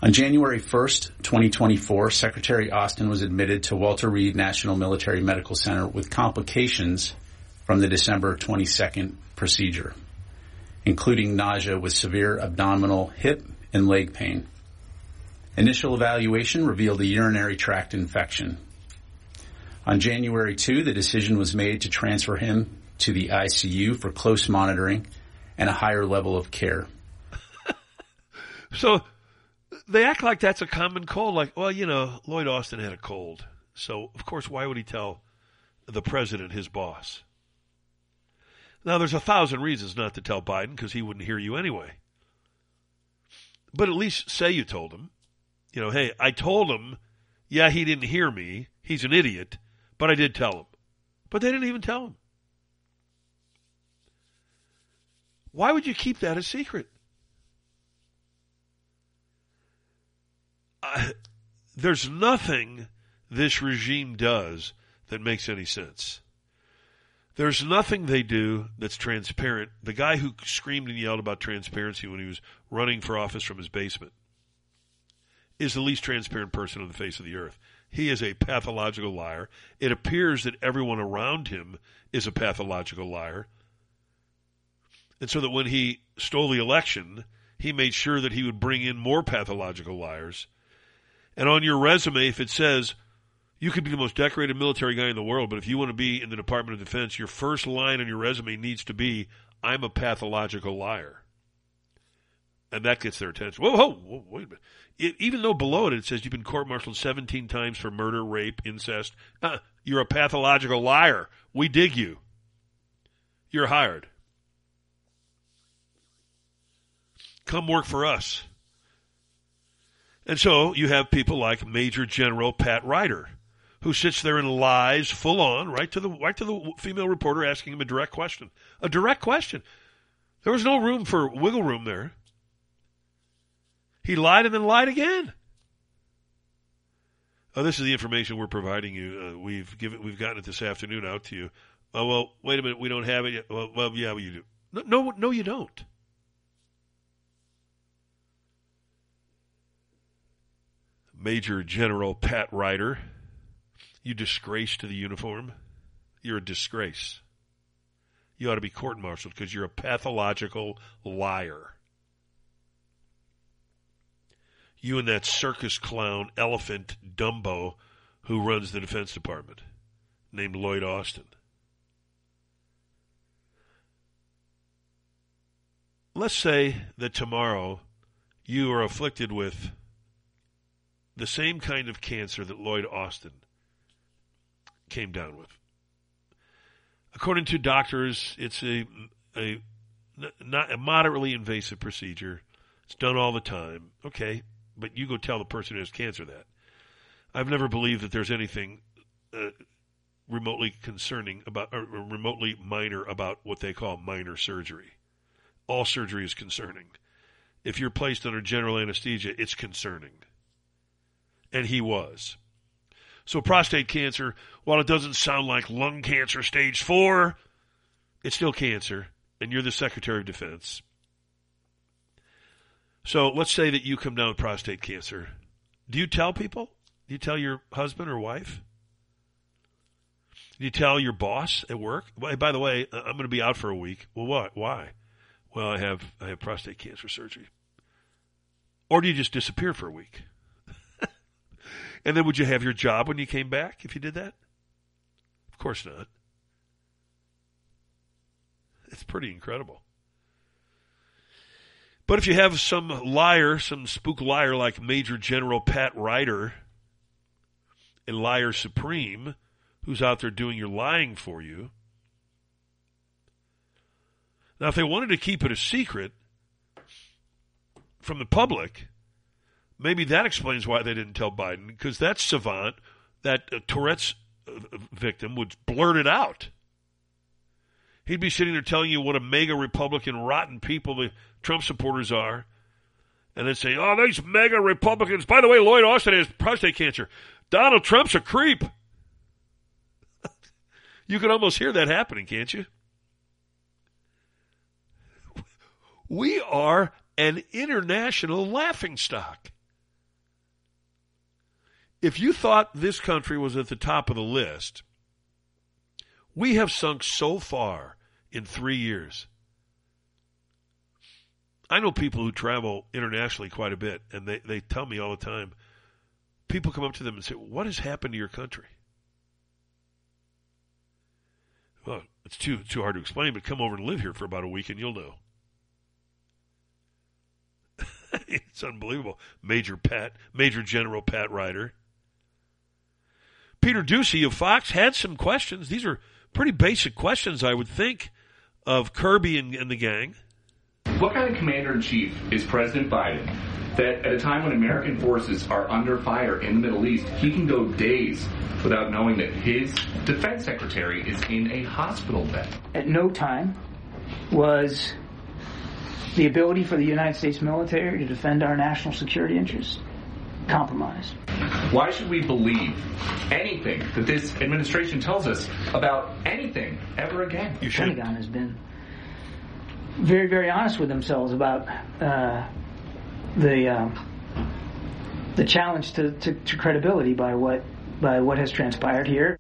On January 1st, 2024, Secretary Austin was admitted to Walter Reed National Military Medical Center with complications from the December 22nd procedure, including nausea with severe abdominal, hip, and leg pain. Initial evaluation revealed a urinary tract infection. On January 2, the decision was made to transfer him to the ICU for close monitoring and a higher level of care.
So they act like that's a common cold. Like, well, you know, Lloyd Austin had a cold. So, of course, why would he tell the president, his boss? Now, there's a thousand reasons not to tell Biden because he wouldn't hear you anyway. But at least say you told him. You know, hey, I told him, yeah, he didn't hear me. He's an idiot, but I did tell him. But they didn't even tell him. Why would you keep that a secret? There's nothing this regime does that makes any sense. There's nothing they do that's transparent. The guy who screamed and yelled about transparency when he was running for office from his basement is the least transparent person on the face of the earth. He is a pathological liar. It appears that everyone around him is a pathological liar. And so that when he stole the election, he made sure that he would bring in more pathological liars. And on your resume, if it says you could be the most decorated military guy in the world, but if you want to be in the Department of Defense, your first line on your resume needs to be, I'm a pathological liar. And that gets their attention. Whoa, whoa, whoa wait a minute. It, even though below it it says you've been court martialed 17 times for murder, rape, incest, uh, you're a pathological liar. We dig you. You're hired. Come work for us. And so you have people like Major General Pat Ryder, who sits there and lies full on, right to the right to the female reporter asking him a direct question. A direct question. There was no room for wiggle room there. He lied and then lied again. Oh, this is the information we're providing you. Uh, we've given, we've gotten it this afternoon out to you. Oh well, wait a minute, we don't have it yet. Well, well yeah, you do. No, no, no, you don't. Major General Pat Ryder, you disgrace to the uniform. You're a disgrace. You ought to be court martialed because you're a pathological liar. You and that circus clown, elephant, Dumbo, who runs the Defense Department, named Lloyd Austin. Let's say that tomorrow you are afflicted with the same kind of cancer that Lloyd Austin came down with. According to doctors, it's a, a, not a moderately invasive procedure. It's done all the time. Okay, but you go tell the person who has cancer that. I've never believed that there's anything uh, remotely concerning about, or remotely minor about what they call minor surgery. All surgery is concerning. If you're placed under general anesthesia, it's concerning and he was. So prostate cancer, while it doesn't sound like lung cancer stage four, it's still cancer, and you're the Secretary of Defense. So let's say that you come down with prostate cancer. Do you tell people? Do you tell your husband or wife? Do you tell your boss at work? By the way, I'm going to be out for a week. Well, what? Why? Well, I have I have prostate cancer surgery. Or do you just disappear for a week? And then would you have your job when you came back if you did that? Of course not. It's pretty incredible. But if you have some liar, some spook liar like Major General Pat Ryder, a liar supreme, who's out there doing your lying for you. Now, if they wanted to keep it a secret from the public, Maybe that explains why they didn't tell Biden, because that savant, that uh, Tourette's uh, victim, would blurt it out. He'd be sitting there telling you what a MAGA Republican rotten people the Trump supporters are. And then say, oh, these MAGA Republicans. By the way, Lloyd Austin has prostate cancer. Donald Trump's a creep. you can almost hear that happening, can't you? We are an international laughingstock. If you thought this country was at the top of the list, we have sunk so far in three years. I know people who travel internationally quite a bit, and they, they tell me all the time. People come up to them and say, What has happened to your country? Well, it's too too hard to explain, but come over and live here for about a week and you'll know. it's unbelievable. Major Pat, Major General Pat Ryder. Peter Doocy of Fox had some questions. These are pretty basic questions, I would think, of Kirby and, and the gang.
What kind of commander in chief is President Biden that at a time when American forces are under fire in the Middle East, he can go days without knowing that his defense secretary is in a hospital bed?
At no time was the ability for the United States military to defend our national security interests compromised.
Why should we believe anything that this administration tells us about anything ever again?
The Pentagon has been very, very honest with themselves about uh, the uh, the challenge to, to, to credibility by what by what has transpired here.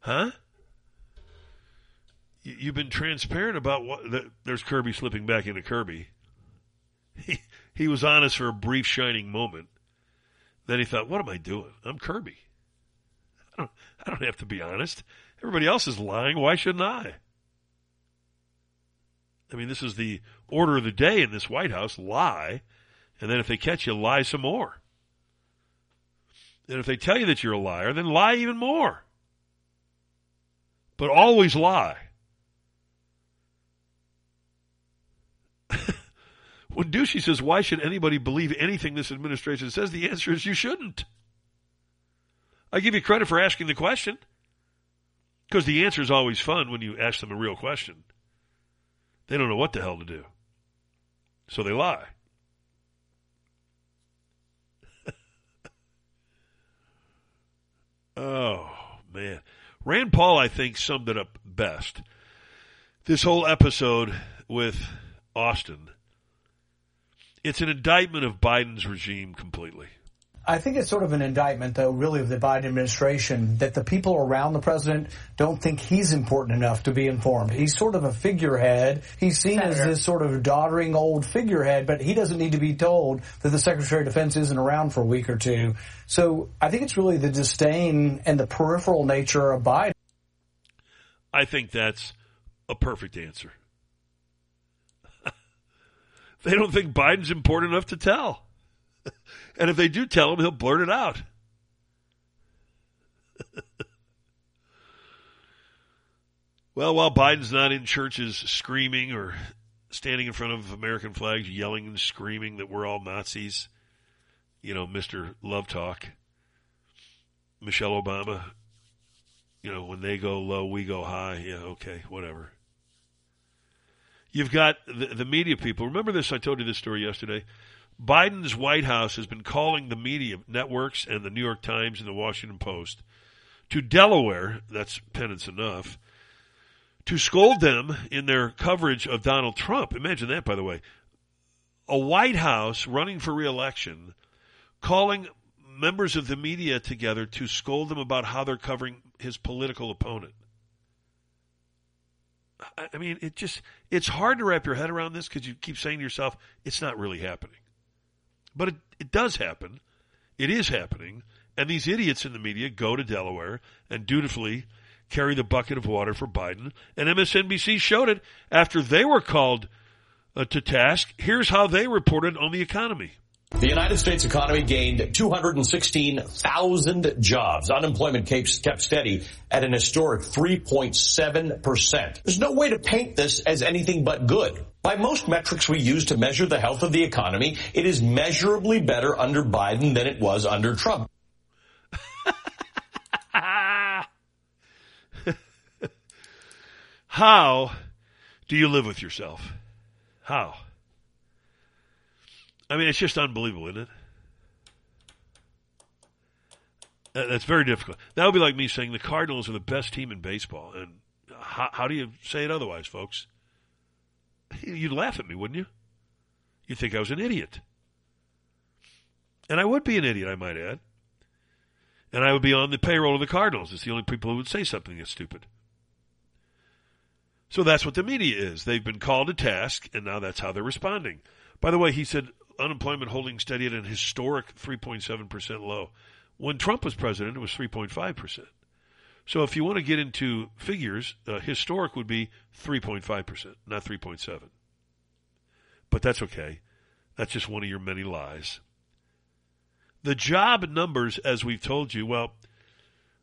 Huh? You've been transparent about what. The, there's Kirby slipping back into Kirby. He he was honest for a brief shining moment. Then he thought, "What am I doing? I'm Kirby. I don't, I don't have to be honest. Everybody else is lying. Why shouldn't I?" I mean, this is the order of the day in this White House: lie, and then if they catch you, lie some more. And if they tell you that you're a liar, then lie even more. But always lie. when Doocy says, why should anybody believe anything this administration says? The answer is you shouldn't. I give you credit for asking the question because the answer is always fun when you ask them a real question. They don't know what the hell to do. So they lie. oh, man. Rand Paul, I think, summed it up best. This whole episode with Austin, it's an indictment of Biden's regime completely.
I think it's sort of an indictment, though, really, of the Biden administration that the people around the president don't think he's important enough to be informed. He's sort of a figurehead. He's seen Senator. as this sort of doddering old figurehead, but he doesn't need to be told that the Secretary of Defense isn't around for a week or two. So I think it's really the disdain and the peripheral nature of Biden.
I think that's a perfect answer. they don't think Biden's important enough to tell. And if they do tell him, he'll blurt it out. well, while Biden's not in churches screaming or standing in front of American flags, yelling and screaming that we're all Nazis, you know, Mr. Love Talk, Michelle Obama, you know, when they go low, we go high. Yeah, okay, whatever. You've got the, the media people. Remember this? I told you this story yesterday. Biden's White House has been calling the media networks and the New York Times and the Washington Post to Delaware, that's penance enough, to scold them in their coverage of Donald Trump. Imagine that, by the way. A White House running for reelection calling members of the media together to scold them about how they're covering his political opponent. I mean, it just, it's hard to wrap your head around this because you keep saying to yourself, it's not really happening. But it, it does happen. It is happening. And these idiots in the media go to Delaware and dutifully carry the bucket of water for Biden. And MSNBC showed it after they were called uh, to task. Here's how they reported on the economy.
The United States economy gained 216,000 jobs. Unemployment kept steady at an historic 3.7%. There's no way to paint this as anything but good. By most metrics we use to measure the health of the economy, it is measurably better under Biden than it was under Trump.
How do you live with yourself? How? I mean, it's just unbelievable, isn't it? That's very difficult. That would be like me saying the Cardinals are the best team in baseball. And how, how do you say it otherwise, folks? You'd laugh at me, wouldn't you? You'd think I was an idiot. And I would be an idiot, I might add. And I would be on the payroll of the Cardinals. It's the only people who would say something that's stupid. So that's what the media is. They've been called to task, and now that's how they're responding. By the way, he said unemployment holding steady at an historic 3.7% low. When Trump was president, it was 3.5%. So if you want to get into figures, uh, historic would be 3.5%, not 3.7. But that's okay. That's just one of your many lies. The job numbers, as we've told you, well,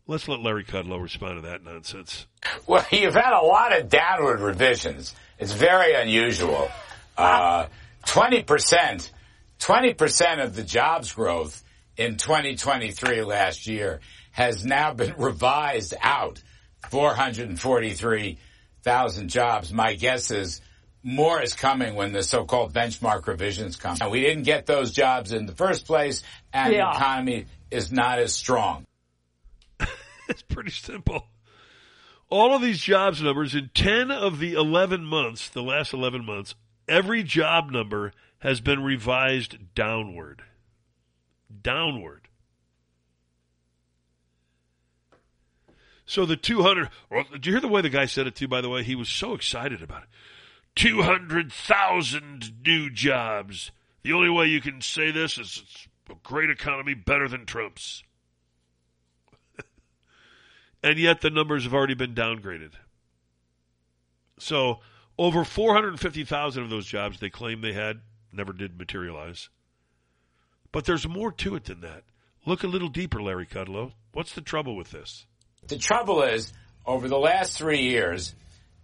let's let Larry Kudlow respond to that nonsense.
Well, you've had a lot of downward revisions. It's very unusual. Uh, 20%, 20% of the jobs growth in 2023 last year has now been revised out 443,000 jobs. My guess is more is coming when the so-called benchmark revisions come. Now, we didn't get those jobs in the first place and yeah. the economy is not as strong.
it's pretty simple. All of these jobs numbers in 10 of the 11 months, the last 11 months, every job number has been revised downward downward. So the 200, well, did you hear the way the guy said it too, by the way? He was so excited about it. 200,000 new jobs. The only way you can say this is it's a great economy better than Trump's. and yet the numbers have already been downgraded. So over 450,000 of those jobs they claim they had never did materialize. But there's more to it than that. Look a little deeper, Larry Kudlow. What's the trouble with this?
The trouble is, over the last three years,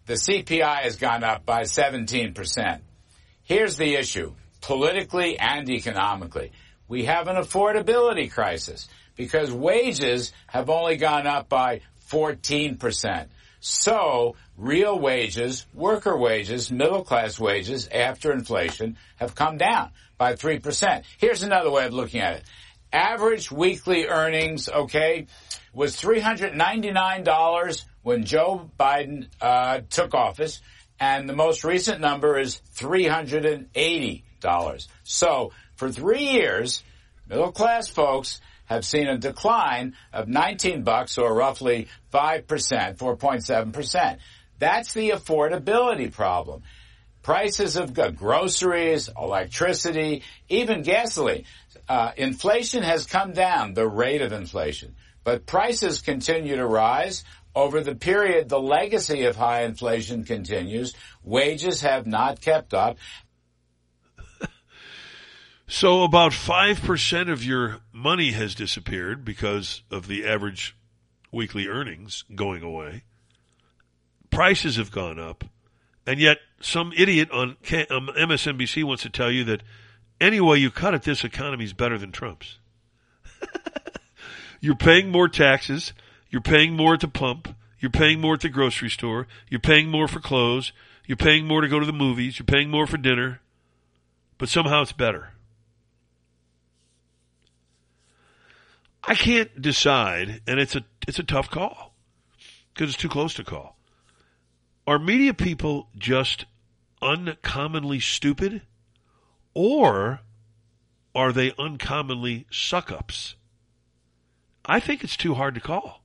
the CPI has gone up by 17%. Here's the issue, politically and economically. We have an affordability crisis because wages have only gone up by 14%. So real wages, worker wages, middle class wages after inflation have come down by 3%. Here's another way of looking at it. Average weekly earnings, okay, was $399 when Joe Biden uh, took office, and the most recent number is $380. So for three years, middle class folks have seen a decline of 19 bucks or roughly 5%, 4.7%. That's the affordability problem. Prices of groceries, electricity, even gasoline. Uh, inflation has come down, the rate of inflation, but prices continue to rise. Over the period, the legacy of high inflation continues. Wages have not kept up.
So about 5% of your money has disappeared because of the average weekly earnings going away. Prices have gone up. And yet some idiot on MSNBC um, wants to tell you that any way you cut it, this economy is better than Trump's. you're paying more taxes. You're paying more at the pump. You're paying more at the grocery store. You're paying more for clothes. You're paying more to go to the movies. You're paying more for dinner. But somehow it's better. I can't decide, and it's a it's a tough call because it's too close to call. Are media people just uncommonly stupid, or are they uncommonly suck ups? I think it's too hard to call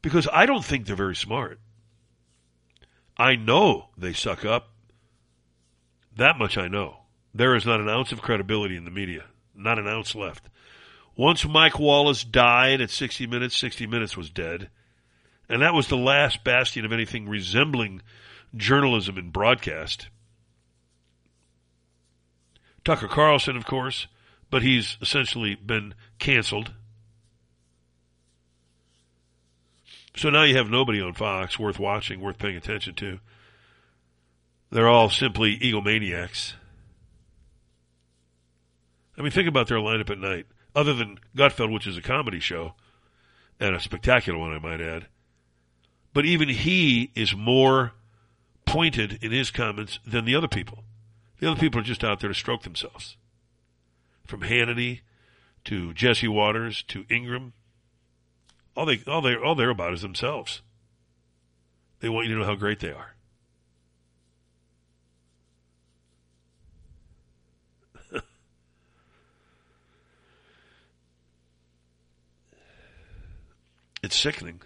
because I don't think they're very smart. I know they suck up. That much I know. There is not an ounce of credibility in the media, not an ounce left. Once Mike Wallace died at 60 Minutes, 60 Minutes was dead. And that was the last bastion of anything resembling journalism and broadcast. Tucker Carlson, of course, but he's essentially been canceled. So now you have nobody on Fox worth watching, worth paying attention to. They're all simply egomaniacs. I mean, think about their lineup at night other than Gutfeld, which is a comedy show and a spectacular one, I might add. But even he is more pointed in his comments than the other people. The other people are just out there to stroke themselves. From Hannity to Jesse Watters to Ingraham, All they all they all they're about is themselves. They want you to know how great they are. it's sickening.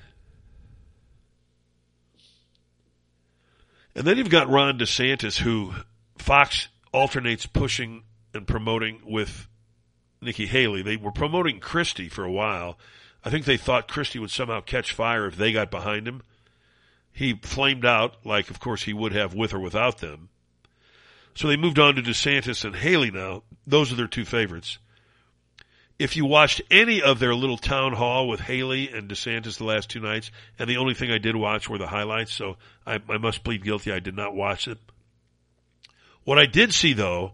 And then you've got Ron DeSantis, who Fox alternates pushing and promoting with Nikki Haley. They were promoting Christie for a while. I think they thought Christie would somehow catch fire if they got behind him. He flamed out, like, of course, he would have with or without them. So they moved on to DeSantis and Haley now. Those are their two favorites. If you watched any of their little town hall with Haley and DeSantis the last two nights, and the only thing I did watch were the highlights, so I, I must plead guilty. I did not watch it. What I did see, though,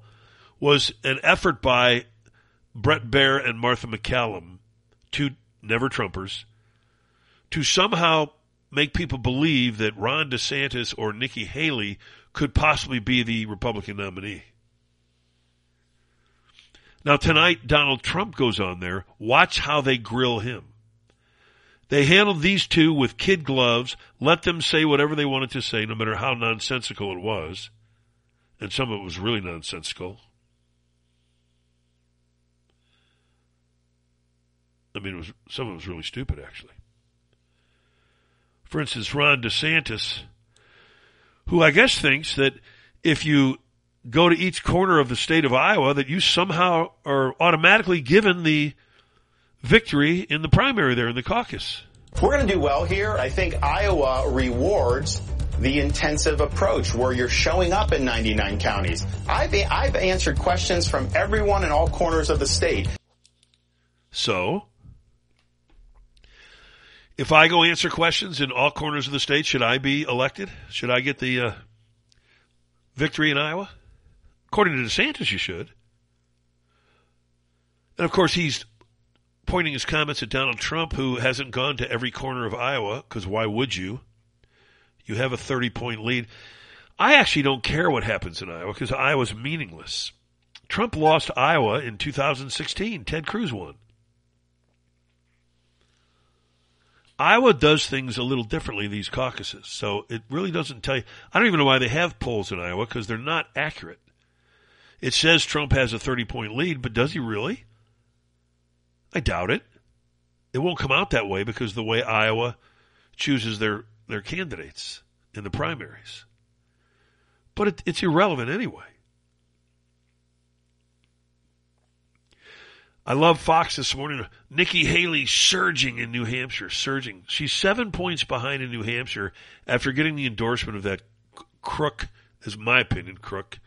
was an effort by Bret Baier and Martha MacCallum, two never Trumpers, to somehow make people believe that Ron DeSantis or Nikki Haley could possibly be the Republican nominee. Now tonight, Donald Trump goes on there. Watch how they grill him. They handled these two with kid gloves, let them say whatever they wanted to say, no matter how nonsensical it was. And some of it was really nonsensical. I mean, it was, some of it was really stupid, actually. For instance, Ron DeSantis, who I guess thinks that if you go to each corner of the state of Iowa that you somehow are automatically given the victory in the primary there in the caucus.
We're going to do well here, I think Iowa rewards the intensive approach where you're showing up in 99 counties. I've, I've answered questions from everyone in all corners of the state.
So, if I go answer questions in all corners of the state, should I be elected? Should I get the uh, victory in Iowa? According to DeSantis, you should. And of course, he's pointing his comments at Donald Trump, who hasn't gone to every corner of Iowa, because why would you? You have a 30 point lead. I actually don't care what happens in Iowa because Iowa's meaningless. Trump lost Iowa in 2016. Ted Cruz won. Iowa does things a little differently, these caucuses. So it really doesn't tell you. I don't even know why they have polls in Iowa because they're not accurate. It says Trump has a 30 point lead, but does he really? I doubt it. It won't come out that way because the way Iowa chooses their, their candidates in the primaries. But it, it's irrelevant anyway. I love Fox this morning. Nikki Haley surging in New Hampshire, surging. She's seven points behind in New Hampshire after getting the endorsement of that crook, is my opinion, crook,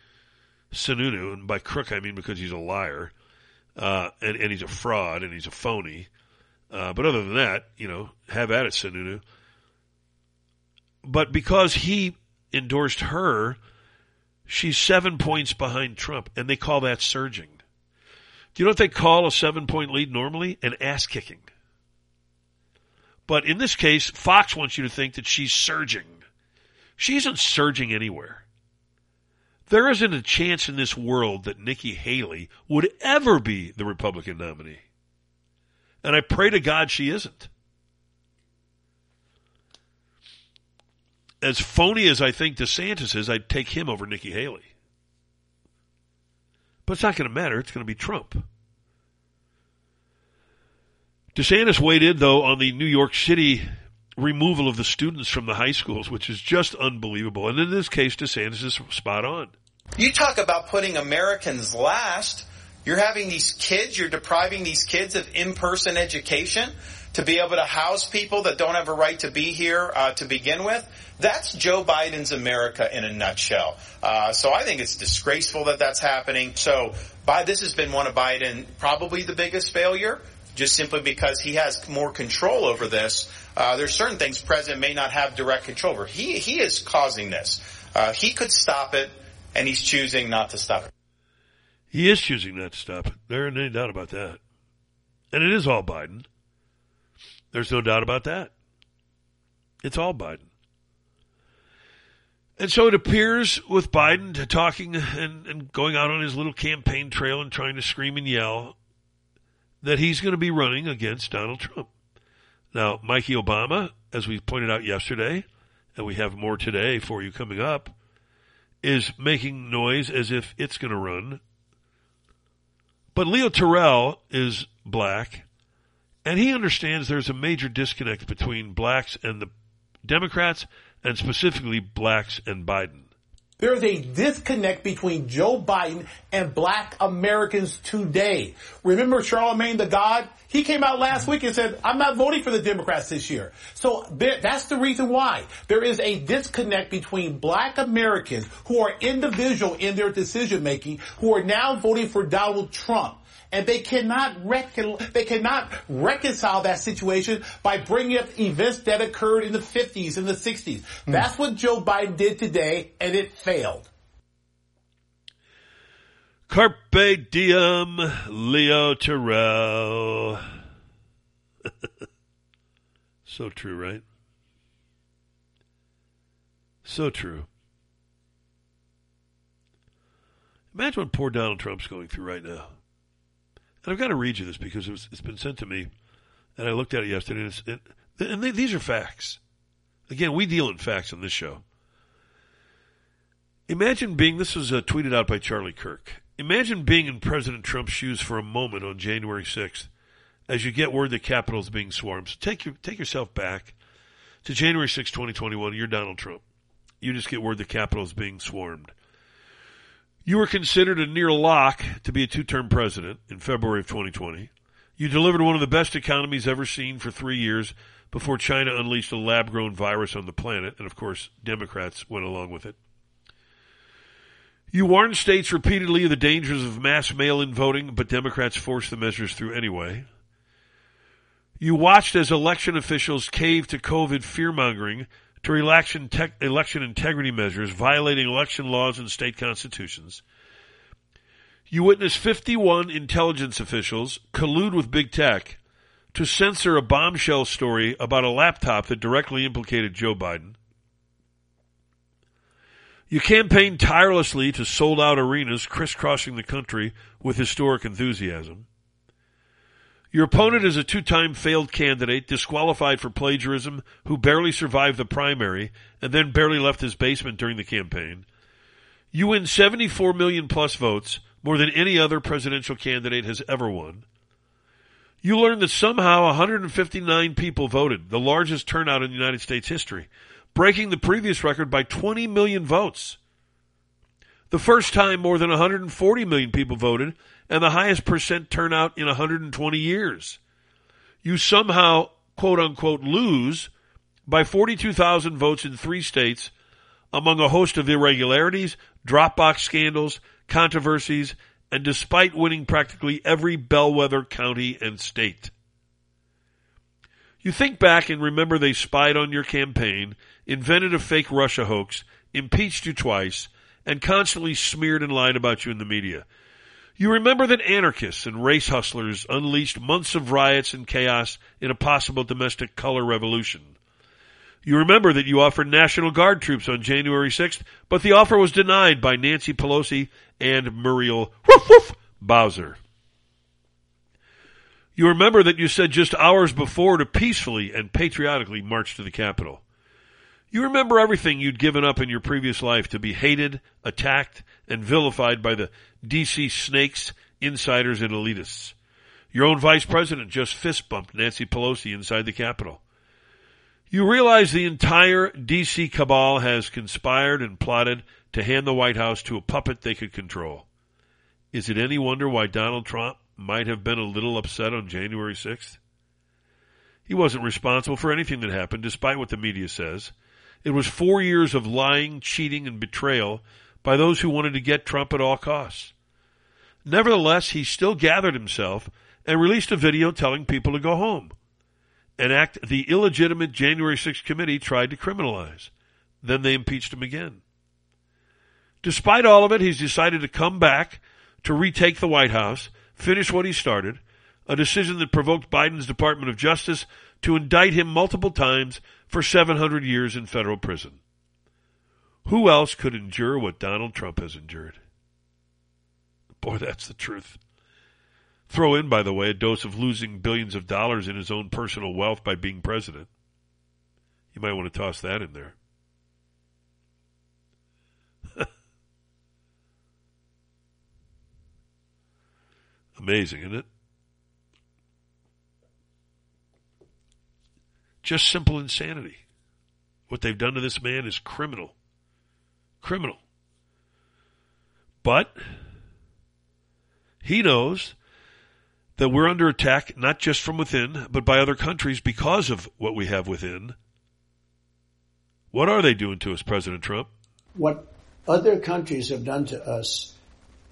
Sununu, and by crook I mean because he's a liar, uh, and, and he's a fraud and he's a phony. Uh, but other than that, you know, have at it, Sununu. But because he endorsed her, she's seven points behind Trump, and they call that surging. Do you know what they call a seven point lead normally? An ass kicking. But in this case, Fox wants you to think that she's surging. She isn't surging anywhere. There isn't a chance in this world that Nikki Haley would ever be the Republican nominee. And I pray to God she isn't. As phony as I think DeSantis is, I'd take him over Nikki Haley. But it's not going to matter. It's going to be Trump. DeSantis weighed in, though, on the New York City removal of the students from the high schools, which is just unbelievable. And in this case, DeSantis is spot on.
You talk about putting Americans last. You're having these kids, you're depriving these kids of in-person education to be able to house people that don't have a right to be here uh, to begin with. That's Joe Biden's America in a nutshell. Uh, so I think it's disgraceful that that's happening. So by, this has been one of Biden probably the biggest failure just simply because he has more control over this. Uh, there's certain things president may not have direct control over. He he is causing this. Uh, he could stop it, and he's choosing not to stop it.
He is choosing not to stop it. There ain't any doubt about that. And it is all Biden. There's no doubt about that. It's all Biden. And so it appears with Biden talking and, and going out on his little campaign trail and trying to scream and yell that he's going to be running against Donald Trump. Now, Mikey Obama, as we pointed out yesterday, and we have more today for you coming up, is making noise as if it's going to run. But Leo Terrell is black, and he understands there's a major disconnect between blacks and the Democrats and specifically blacks and Biden.
There is a disconnect between Joe Biden and black Americans today. Remember Charlemagne the God? He came out last week and said, I'm not voting for the Democrats this year. So that's the reason why. There is a disconnect between black Americans who are individual in their decision making, who are now voting for Donald Trump and they cannot recon- they cannot reconcile that situation by bringing up events that occurred in the 50s and the 60s. Mm. That's what Joe Biden did today, and it failed.
Carpe diem, Leo Terrell. so true, right? So true. Imagine what poor Donald Trump's going through right now. And I've got to read you this because it it's been sent to me, and I looked at it yesterday, and, it, and they, these are facts. Again, we deal in facts on this show. Imagine being, this was uh, tweeted out by Charlie Kirk. Imagine being in President Trump's shoes for a moment on January 6th as you get word the Capitol is being swarmed. So take, your, take yourself back to January 6, 2021. You're Donald Trump. You just get word the Capitol is being swarmed. You were considered a near lock to be a two-term president in February of 2020. You delivered one of the best economies ever seen for three years before China unleashed a lab-grown virus on the planet, and of course, Democrats went along with it. You warned states repeatedly of the dangers of mass mail-in voting, but Democrats forced the measures through anyway. You watched as election officials caved to COVID fear-mongering to relax te- election integrity measures violating election laws and state constitutions. You witnessed 51 intelligence officials collude with big tech to censor a bombshell story about a laptop that directly implicated Joe Biden. You campaigned tirelessly to sold out arenas crisscrossing the country with historic enthusiasm. Your opponent is a two-time failed candidate, disqualified for plagiarism, who barely survived the primary and then barely left his basement during the campaign. You win 74 million plus votes, more than any other presidential candidate has ever won. You learn that somehow 159 people voted, the largest turnout in United States history, breaking the previous record by 20 million votes. The first time more than 140 million people voted and the highest percent turnout in 120 years. You somehow, quote unquote, lose by 42,000 votes in three states among a host of irregularities, Dropbox scandals, controversies, and despite winning practically every bellwether county and state. You think back and remember they spied on your campaign, invented a fake Russia hoax, impeached you twice, and constantly smeared and lied about you in the media. You remember that anarchists and race hustlers unleashed months of riots and chaos in a possible domestic color revolution. You remember that you offered National Guard troops on January 6th, but the offer was denied by Nancy Pelosi and Muriel woof, woof, Bowser. You remember that you said just hours before to peacefully and patriotically march to the Capitol. You remember everything you'd given up in your previous life to be hated, attacked, and vilified by the DC snakes, insiders, and elitists. Your own vice president just fist bumped Nancy Pelosi inside the Capitol. You realize the entire DC cabal has conspired and plotted to hand the White House to a puppet they could control. Is it any wonder why Donald Trump might have been a little upset on January 6th? He wasn't responsible for anything that happened, despite what the media says. It was four years of lying, cheating, and betrayal by those who wanted to get Trump at all costs. Nevertheless, he still gathered himself and released a video telling people to go home, an act the illegitimate January 6th committee tried to criminalize. Then they impeached him again. Despite all of it, he's decided to come back to retake the White House, finish what he started, a decision that provoked Biden's Department of Justice to indict him multiple times for 700 years in federal prison. Who else could endure what Donald Trump has endured? Boy, that's the truth. Throw in, by the way, a dose of losing billions of dollars in his own personal wealth by being president. You might want to toss that in there. Amazing, isn't it? Just simple insanity. What they've done to this man is criminal. Criminal. But he knows that we're under attack not just from within, but by other countries because of what we have within. What are they doing to us, President Trump?
What other countries have done to us,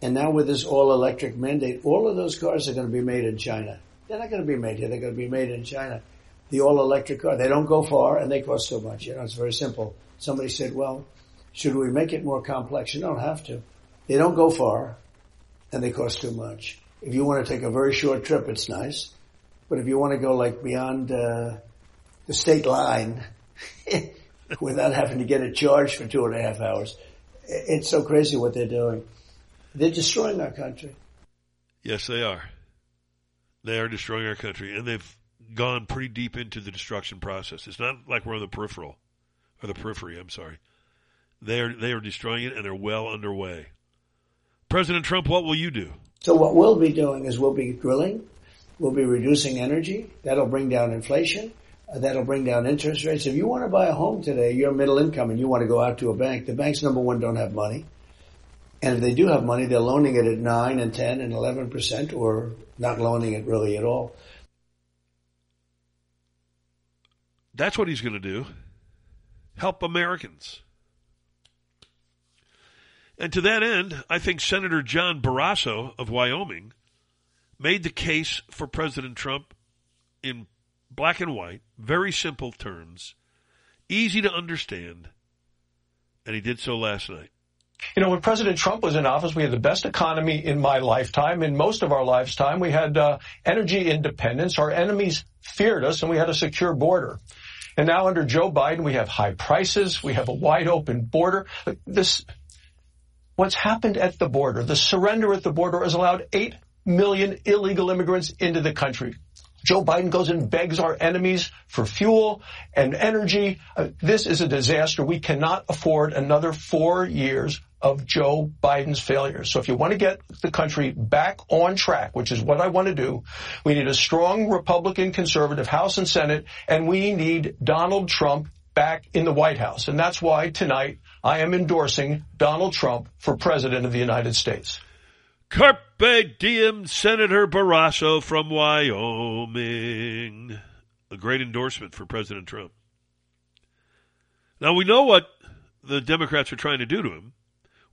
and now with this all electric mandate, all of those cars are going to be made in China. They're not going to be made here, they're going to be made in China. The all electric car, they don't go far and they cost so much. You know, it's very simple. Somebody said, well, should we make it more complex? You don't have to. They don't go far and they cost too much. If you want to take a very short trip, it's nice. But if you want to go like beyond uh, the state line without having to get a charge for two and a half hours, it's so crazy what they're doing. They're destroying our country.
Yes, they are. They are destroying our country, and they've gone pretty deep into the destruction process. It's not like we're on the peripheral or the periphery. I'm sorry. They are they are destroying it, and they're well underway. President Trump, what will you do?
So what we'll be doing is we'll be drilling, we'll be reducing energy. That'll bring down inflation. Uh, that'll bring down interest rates. If you want to buy a home today, you're middle income and you want to go out to a bank. The banks, number one, don't have money. And if they do have money, they're loaning it at 9 and 10 and 11% or not loaning it really at all.
That's what he's going to do. Help Americans. And to that end, I think Senator John Barrasso of Wyoming made the case for President Trump in black and white, very simple terms, easy to understand, and he did so last night.
You know, when President Trump was in office, we had the best economy in my lifetime. In most of our lifetime, we had uh, energy independence. Our enemies feared us, and we had a secure border. And now under Joe Biden, we have high prices. We have a wide open border. This, what's happened at the border, the surrender at the border has allowed 8 million illegal immigrants into the country. Joe Biden goes and begs our enemies for fuel and energy. Uh, this is a disaster. We cannot afford another four years of Joe Biden's failures. So if you want to get the country back on track, which is what I want to do, we need a strong Republican conservative House and Senate, and we need Donald Trump back in the White House. And that's why tonight I am endorsing Donald Trump for President of the United States.
Carpe diem, Senator Barrasso from Wyoming. A great endorsement for President Trump. Now we know what the Democrats are trying to do to him.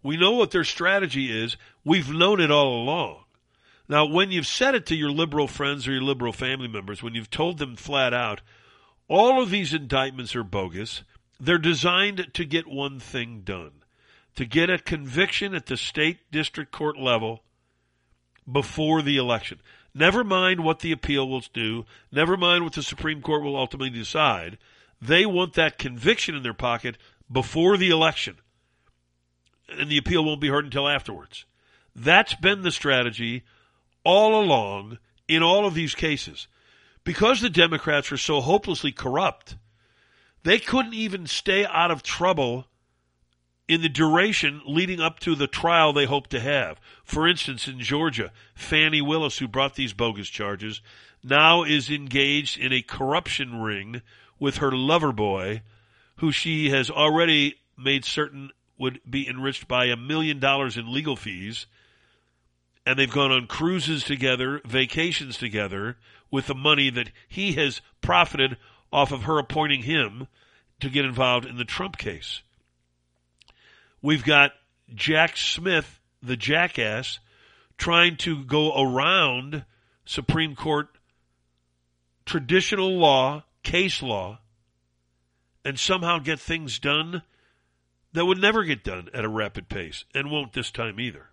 We know what their strategy is. We've known it all along. Now, when you've said it to your liberal friends or your liberal family members, when you've told them flat out, all of these indictments are bogus, they're designed to get one thing done to get a conviction at the state district court level before the election. Never mind what the appeal will do, never mind what the Supreme Court will ultimately decide. They want that conviction in their pocket before the election and the appeal won't be heard until afterwards. That's been the strategy all along in all of these cases. Because the Democrats are so hopelessly corrupt, they couldn't even stay out of trouble in the duration leading up to the trial they hope to have. For instance, in Georgia, Fani Willis, who brought these bogus charges, now is engaged in a corruption ring with her lover boy, who she has already made certain would be enriched by a million dollars in legal fees. And they've gone on cruises together, vacations together, with the money that he has profited off of her appointing him to get involved in the Trump case. We've got Jack Smith, the jackass, trying to go around Supreme Court traditional law, case law, and somehow get things done that would never get done at a rapid pace and won't this time either.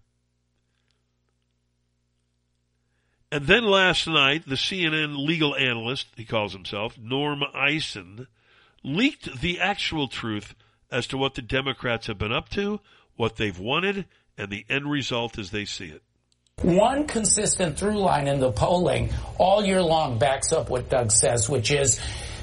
And then last night, the CNN legal analyst, he calls himself, Norm Eisen, leaked the actual truth as to what the Democrats have been up to, what they've wanted, and the end result as they see it.
One consistent through line in the polling all year long backs up what Doug says, which is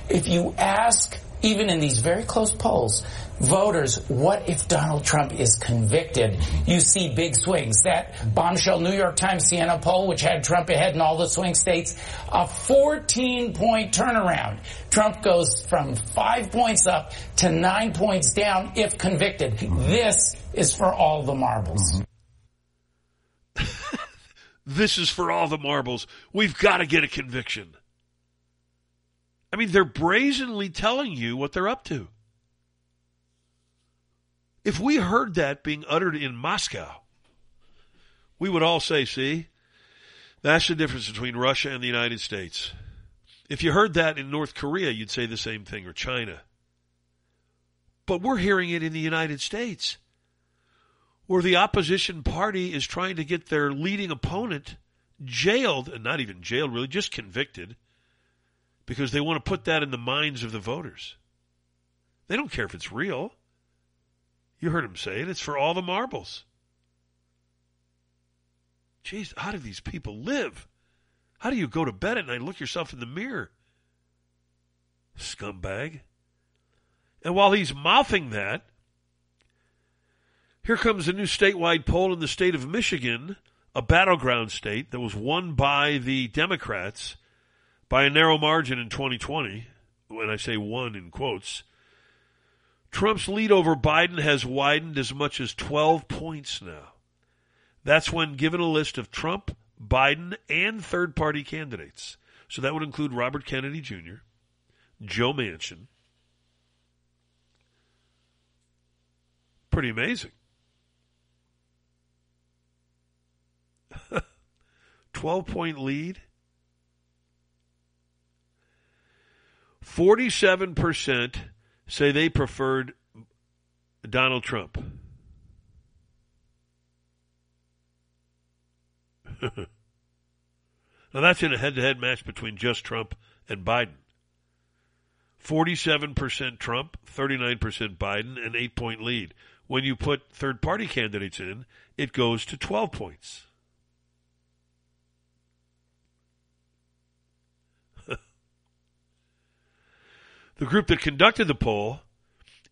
if you ask, even in these very close polls, voters, what if Donald Trump is convicted? You see big swings. That bombshell New York Times Siena poll, which had Trump ahead in all the swing states, a 14 point turnaround. Trump goes from five points up to nine points down if convicted. This is for all the marbles. Mm-hmm.
This is for all the marbles. We've got to get a conviction. I mean, they're brazenly telling you what they're up to. If we heard that being uttered in Moscow, we would all say, see, that's the difference between Russia and the United States. If you heard that in North Korea, you'd say the same thing, or China. But we're hearing it in the United States, where the opposition party is trying to get their leading opponent jailed, and not even jailed, really, just convicted, because they want to put that in the minds of the voters. They don't care if it's real. You heard him say it. It's for all the marbles. Jeez, how do these people live? How do you go to bed at night and look yourself in the mirror? Scumbag. And while he's mouthing that, here comes a new statewide poll in the state of Michigan, a battleground state that was won by the Democrats by a narrow margin in 2020. When I say won in quotes, Trump's lead over Biden has widened as much as 12 points now. That's when given a list of Trump, Biden, and third party candidates. So that would include Robert Kennedy Jr., Joe Manchin. Pretty amazing. 12 point lead. 47% say they preferred Donald Trump. now that's in a head-to-head match between just Trump and Biden. 47% Trump, 39% Biden, an eight point lead. When you put third party candidates in, it goes to 12 points. The group that conducted the poll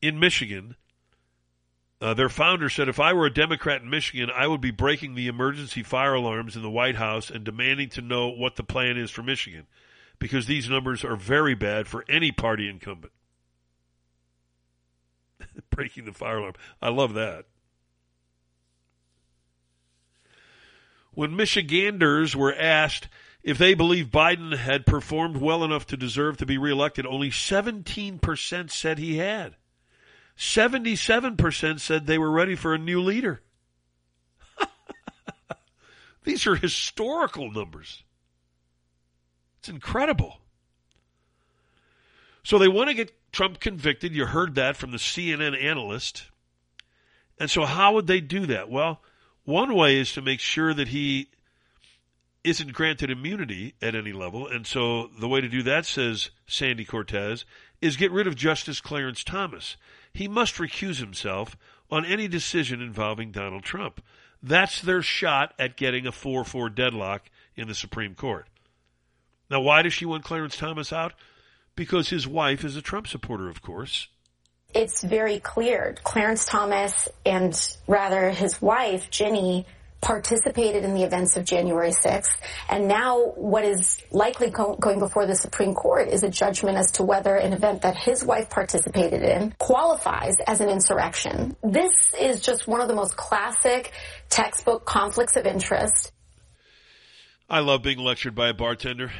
in Michigan, uh, their founder said, if I were a Democrat in Michigan, I would be breaking the emergency fire alarms in the White House and demanding to know what the plan is for Michigan because these numbers are very bad for any party incumbent. breaking the fire alarm. I love that. When Michiganders were asked if they believe Biden had performed well enough to deserve to be reelected, only 17% said he had. 77% said they were ready for a new leader. These are historical numbers. It's incredible. So they want to get Trump convicted. You heard that from the CNN analyst. And so, how would they do that? Well, one way is to make sure that he isn't granted immunity at any level. And so, the way to do that, says Sandy Cortez, is get rid of Justice Clarence Thomas. He must recuse himself on any decision involving Donald Trump. That's their shot at getting a 4 4 deadlock in the Supreme Court. Now, why does she want Clarence Thomas out? Because his wife is a Trump supporter, of course.
It's very clear. Clarence Thomas and rather his wife, Ginny, participated in the events of January 6th. And now what is likely co- going before the Supreme Court is a judgment as to whether an event that his wife participated in qualifies as an insurrection. This is just one of the most classic textbook conflicts of interest.
I love being lectured by a bartender.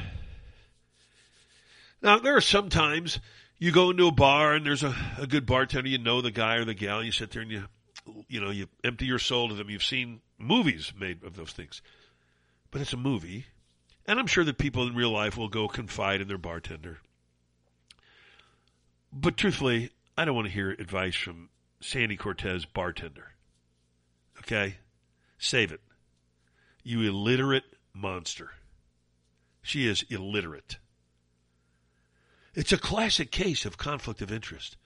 Now, there are some times you go into a bar and there's a, a good bartender, you know the guy or the gal, you sit there and you, you know, you empty your soul to them. You've seen movies made of those things. But it's a movie. And I'm sure that people in real life will go confide in their bartender. But truthfully, I don't want to hear advice from Sandy Cortez, bartender. Okay? Save it. You illiterate monster. She is illiterate. It's a classic case of conflict of interest.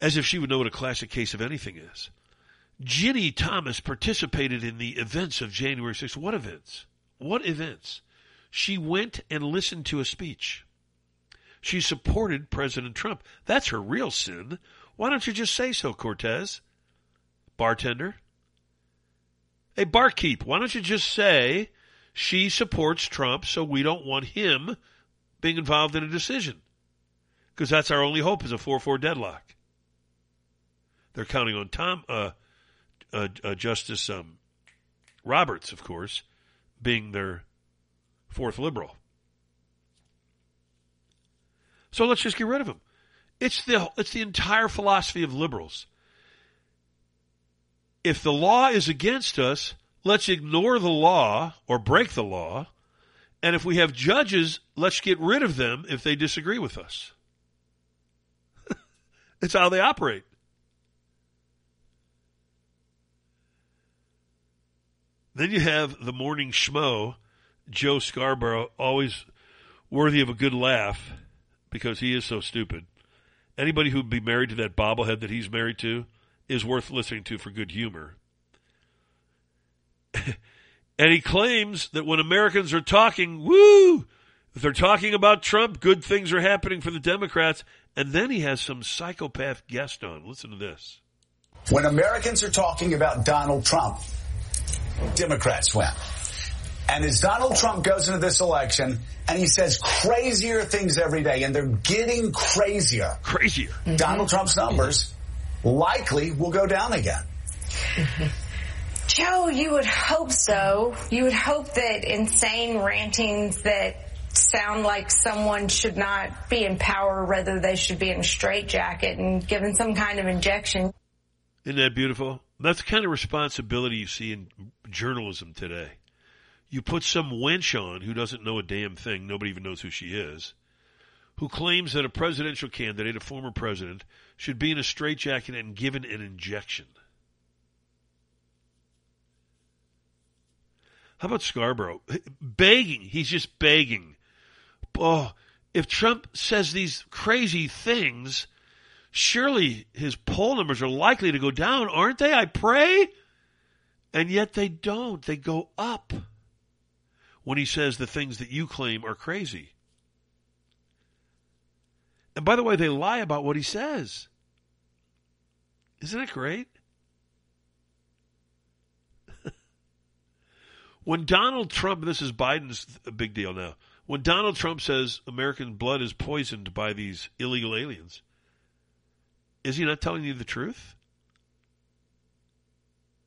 As if she would know what a classic case of anything is. Ginny Thomas participated in the events of January 6th. What events? What events? She went and listened to a speech. She supported President Trump. That's her real sin. Why don't you just say so, Cortez? Bartender? Hey, barkeep, why don't you just say she supports Trump so we don't want him being involved in a decision? Because that's our only hope is a 4-4 deadlock. They're counting on Tom, uh, uh, uh, Justice um, Roberts, of course, being their fourth liberal. So let's just get rid of him. It's the it's the entire philosophy of liberals. If the law is against us, let's ignore the law or break the law. And if we have judges, let's get rid of them if they disagree with us. it's how they operate. Then you have the morning schmo, Joe Scarborough, always worthy of a good laugh because he is so stupid. Anybody who'd be married to that bobblehead that he's married to is worth listening to for good humor. and he claims that when Americans are talking, woo, if they're talking about Trump, good things are happening for the Democrats. And then he has some psychopath guest on. Listen to this.
When Americans are talking about Donald Trump, Democrats win. And as Donald Trump goes into this election and he says crazier things every day and they're getting crazier.
Crazier.
Mm-hmm. Donald Trump's numbers likely will go down again.
Joe, you would hope so. You would hope that insane rantings that sound like someone should not be in power, rather they should be in a straitjacket and given some kind of injection.
Isn't that beautiful? That's the kind of responsibility you see in journalism today. You put some wench on who doesn't know a damn thing, nobody even knows who she is, who claims that a presidential candidate, a former president, should be in a straitjacket and given an injection. How about Scarborough? Begging. He's just begging. Oh, if Trump says these crazy things, surely his poll numbers are likely to go down, aren't they? I pray. And yet they don't. They go up when he says the things that you claim are crazy. And by the way, they lie about what he says. Isn't it great? when Donald Trump, this is Biden's big deal now. When Donald Trump says American blood is poisoned by these illegal aliens, is he not telling you the truth?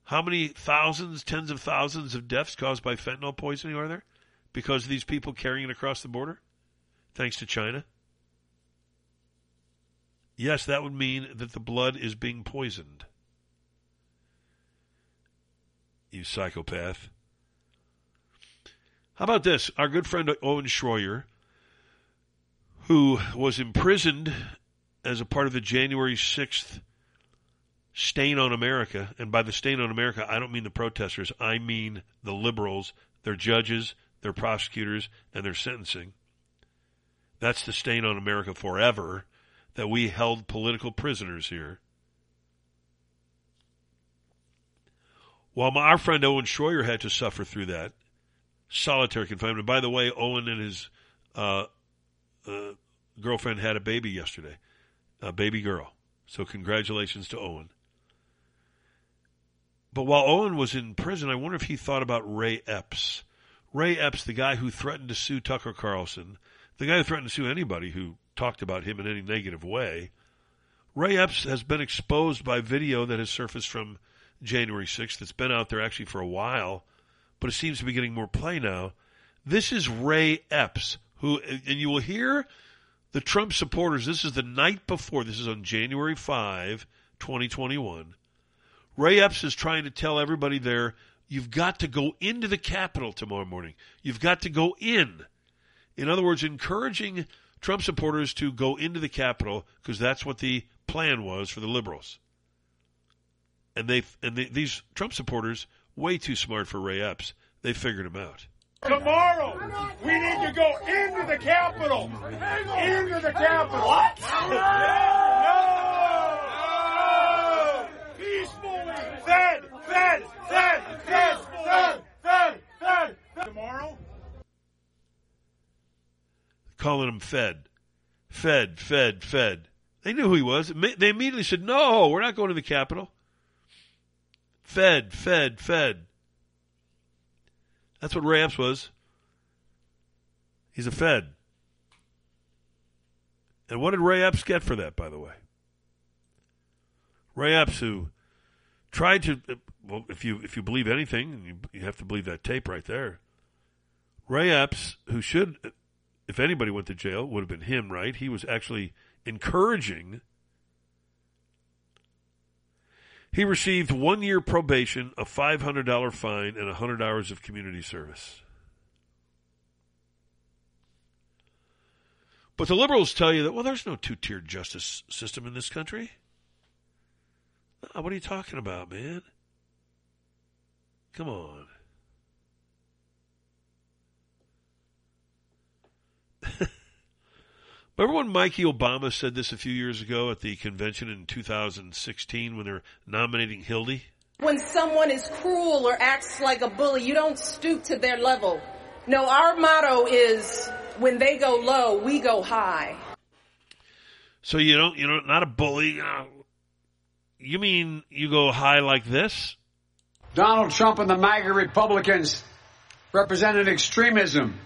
How many thousands, tens of thousands of deaths caused by fentanyl poisoning are there because of these people carrying it across the border? Thanks to China? Yes, that would mean that the blood is being poisoned. You psychopath. How about this? Our good friend Owen Schroyer, who was imprisoned as a part of the January 6th stain on America, and by the stain on America, I don't mean the protesters, I mean the liberals, their judges, their prosecutors, and their sentencing. That's the stain on America forever that we held political prisoners here. While my, our friend Owen Schroyer had to suffer through that solitary confinement. By the way, Owen and his uh, uh, girlfriend had a baby yesterday, a baby girl. So congratulations to Owen. But while Owen was in prison, I wonder if he thought about Ray Epps. Ray Epps, the guy who threatened to sue Tucker Carlson, the guy who threatened to sue anybody who talked about him in any negative way. Ray Epps has been exposed by video that has surfaced from January 6th. It's been out there actually for a while, but it seems to be getting more play now. This is Ray Epps, who, and you will hear the Trump supporters. This is the night before. This is on January 5, 2021. Ray Epps is trying to tell everybody there, you've got to go into the Capitol tomorrow morning. You've got to go in. In other words, encouraging Trump supporters to go into the Capitol because that's what the plan was for the liberals. And they and they, these Trump supporters way too smart for Ray Epps. They figured him out.
Tomorrow, we need to go into the Capitol. Into the Capitol.
What?
No! No! Peacefully. Fed, fed, fed, fed, fed, fed. Tomorrow?
Calling him Fed. Fed, Fed, Fed. They knew who he was. They immediately said, no, we're not going to the Capitol. Fed, Fed, Fed. That's what Ray Epps was. He's a Fed. And what did Ray Epps get for that, by the way? Ray Epps, who tried to, uh, well, if you if you believe anything, you, you have to believe that tape right there. Ray Epps, who should, if anybody went to jail, would have been him, right? He was actually encouraging. He received one year probation, a $500 fine, and 100 hours of community service. But the liberals tell you that, well, there's no two tiered justice system in this country. Oh, what are you talking about, man? Come on. Remember when Mikey Obama said this a few years ago at the convention in 2016 when they're nominating Hildy?
When someone is cruel or acts like a bully, you don't stoop to their level. No, our motto is when they go low, we go high.
So you don't, you know, not a bully. You, know, you mean you go high like this?
Donald Trump and the MAGA Republicans represent an extremism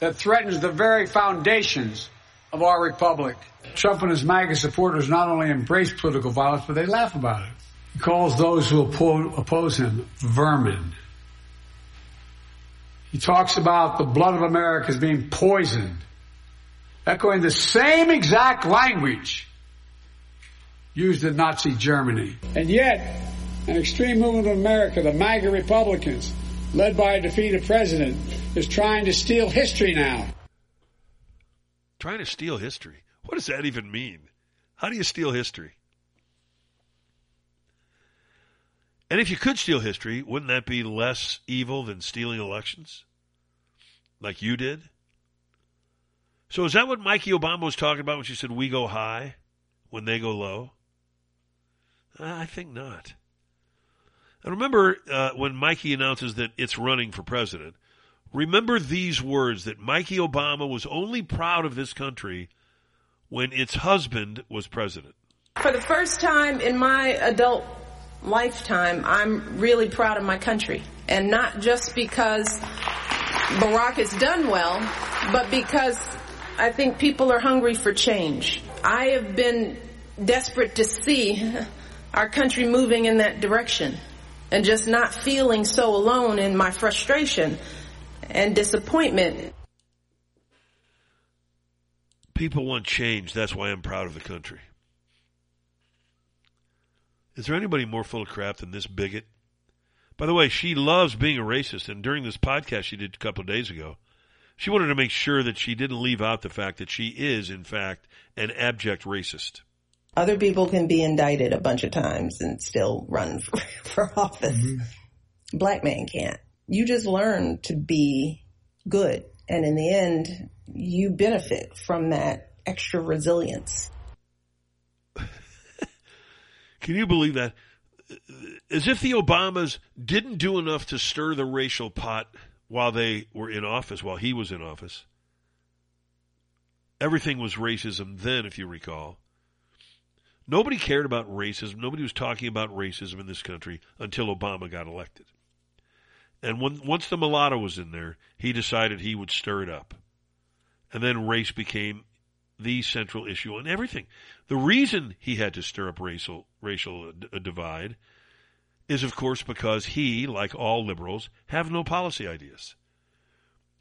that threatens the very foundations of our republic. Trump and his MAGA supporters not only embrace political violence, but they laugh about it. He calls those who oppose him vermin. He talks about the blood of America as being poisoned, echoing the same exact language used in Nazi Germany. And yet, an extreme movement in America, the MAGA Republicans, led by a defeated president, is trying to steal history now.
Trying to steal history? What does that even mean? How do you steal history? And if you could steal history, wouldn't that be less evil than stealing elections? Like you did? So is that what Mikey Obama was talking about when she said we go high when they go low? I think not. And remember uh, when Mikey announces that it's running for president, remember these words that Mikey Obama was only proud of this country when its husband was president.
For the first time in my adult lifetime, I'm really proud of my country. And not just because Barack has done well, but because I think people are hungry for change. I have been desperate to see our country moving in that direction and just not feeling so alone in my frustration and disappointment.
People want change. That's why I'm proud of the country. Is there anybody more full of crap than this bigot? By the way, she loves being a racist, and during this podcast she did a couple of days ago, she wanted to make sure that she didn't leave out the fact that she is, in fact, an abject racist.
Other people can be indicted a bunch of times and still run for, for office. Mm-hmm. Black man can't. You just learn to be good. And in the end, you benefit from that extra resilience.
Can you believe that? As if the Obamas didn't do enough to stir the racial pot while they were in office, while he was in office. Everything was racism then, if you recall. Nobody cared about racism. Nobody was talking about racism in this country until Obama got elected. And when, once the mulatto was in there, he decided he would stir it up. And then race became the central issue on everything. The reason he had to stir up racial racial uh, divide is, of course, because he, like all liberals, have no policy ideas.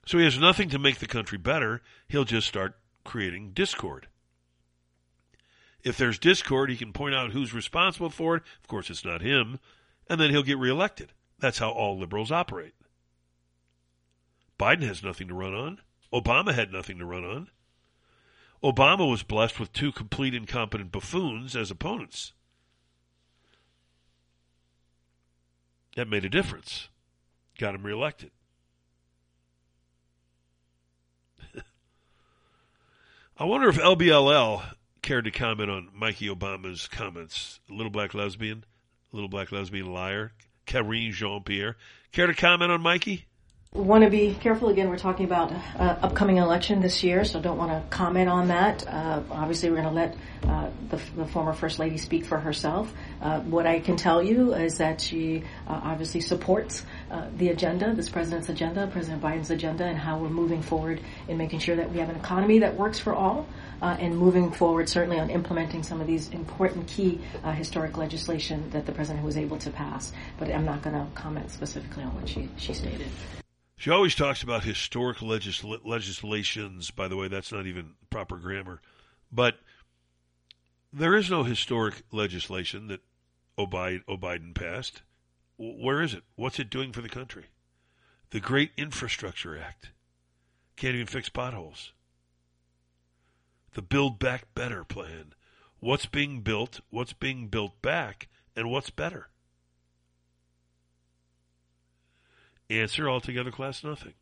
So he has nothing to make the country better. He'll just start creating discord. If there's discord, he can point out who's responsible for it. Of course, it's not him. And then he'll get reelected. That's how all liberals operate. Biden has nothing to run on. Obama had nothing to run on. Obama was blessed with two complete incompetent buffoons as opponents. That made a difference. Got him reelected. I wonder if LBLL cared to comment on Mikey Obama's comments. Little black lesbian, little black lesbian liar, Karine Jean Pierre. Care to comment on Mikey?
want to be careful again. We're talking about uh, upcoming election this year, so don't want to comment on that. Uh, obviously, we're going to let uh, the, the, former first lady speak for herself. Uh, what I can tell you is that she uh, obviously supports uh, the agenda, this president's agenda, President Biden's agenda, and how we're moving forward in making sure that we have an economy that works for all, Uh, and moving forward certainly on implementing some of these important key uh, historic legislation that the president was able to pass. But I'm not going to comment specifically on what she she stated.
She always talks about historic legisl- legislations. By the way, that's not even proper grammar. But there is no historic legislation that O'Biden passed. Where is it? What's it doing for the country? The Great Infrastructure Act can't even fix potholes. The Build Back Better plan. What's being built, what's being built back, and what's better? Answer altogether class nothing.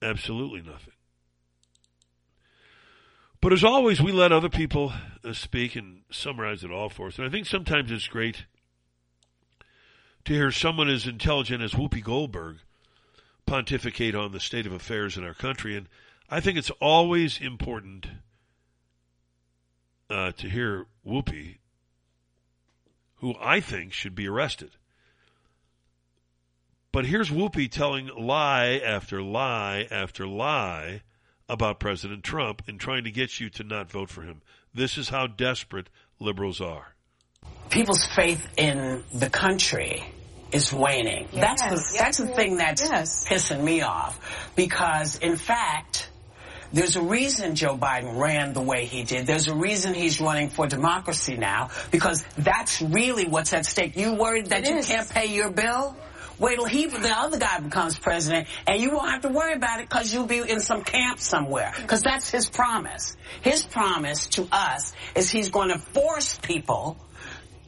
Absolutely nothing. But as always, we let other people uh, speak and summarize it all for us. And I think sometimes it's great to hear someone as intelligent as Whoopi Goldberg pontificate on the state of affairs in our country. And I think it's always important uh, to hear Whoopi, who I think should be arrested. But here's Whoopi telling lie after lie after lie about President Trump and trying to get you to not vote for him. This is how desperate liberals are.
People's faith in the country is waning. Yes, that's the yes, that's the thing that's yes. pissing me off because in fact there's a reason Joe Biden ran the way he did. There's a reason he's running for democracy now because that's really what's at stake. You worried that it you is. can't pay your bill? Wait till he, the other guy becomes president, and you won't have to worry about it because you'll be in some camp somewhere. Because that's his promise. His promise to us is he's going to force people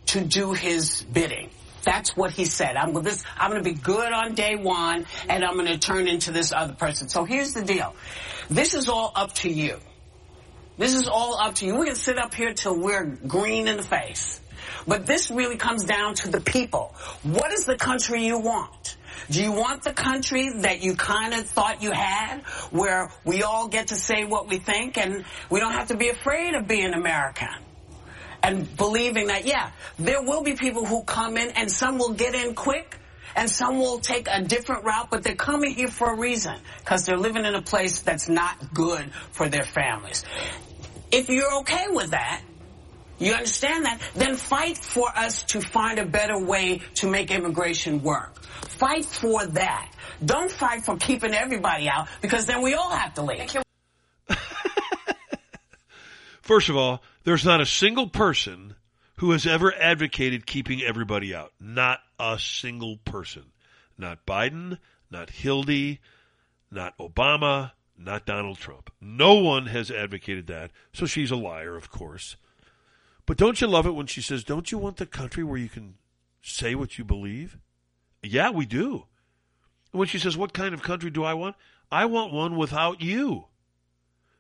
to do his bidding. That's what he said. I'm. I'm going to be good on day one, and I'm going to turn into this other person. So here's the deal. This is all up to you. This is all up to you. We can sit up here till we're green in the face. But this really comes down to the people. What is the country you want? Do you want the country that you kind of thought you had, where we all get to say what we think and we don't have to be afraid of being American? And believing that, yeah, there will be people who come in and some will get in quick and some will take a different route, but they're coming here for a reason because they're living in a place that's not good for their families. If you're okay with that, you understand that? Then fight for us to find a better way to make immigration work. Fight for that. Don't fight for keeping everybody out because then we all have to leave.
First of all, there's not a single person who has ever advocated keeping everybody out. Not a single person. Not Biden, not Hildy, not Obama, not Donald Trump. No one has advocated that. So she's a liar, of course. But don't you love it when she says, Don't you want the country where you can say what you believe? Yeah, we do. And when she says, What kind of country do I want? I want one without you.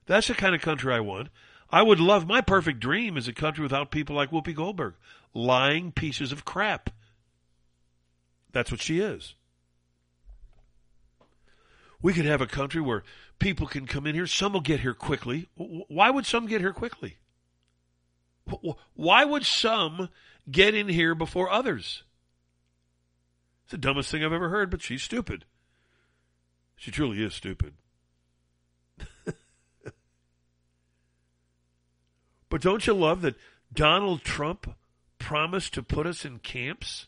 That's the kind of country I want. I would love my perfect dream is a country without people like Whoopi Goldberg, lying pieces of crap. That's what she is. We could have a country where people can come in here. Some will get here quickly. Why would some get here quickly? Why would some get in here before others? It's the dumbest thing I've ever heard, but she's stupid. She truly is stupid. but don't you love that Donald Trump promised to put us in camps?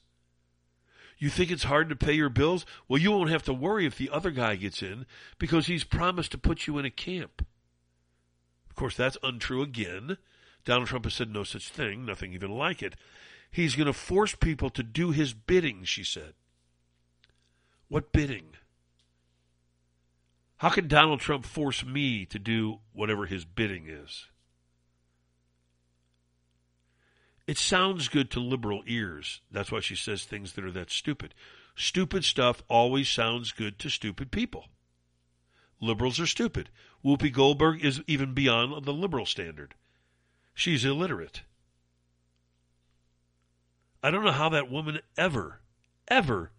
You think it's hard to pay your bills? Well, you won't have to worry if the other guy gets in because he's promised to put you in a camp. Of course, that's untrue again Donald Trump has said no such thing, nothing even like it. He's going to force people to do his bidding, she said. What bidding? How can Donald Trump force me to do whatever his bidding is? It sounds good to liberal ears. That's why she says things that are that stupid. Stupid stuff always sounds good to stupid people. liberals are stupid. Whoopi Goldberg is even beyond the liberal standard. She's illiterate. I don't know how that woman ever, ever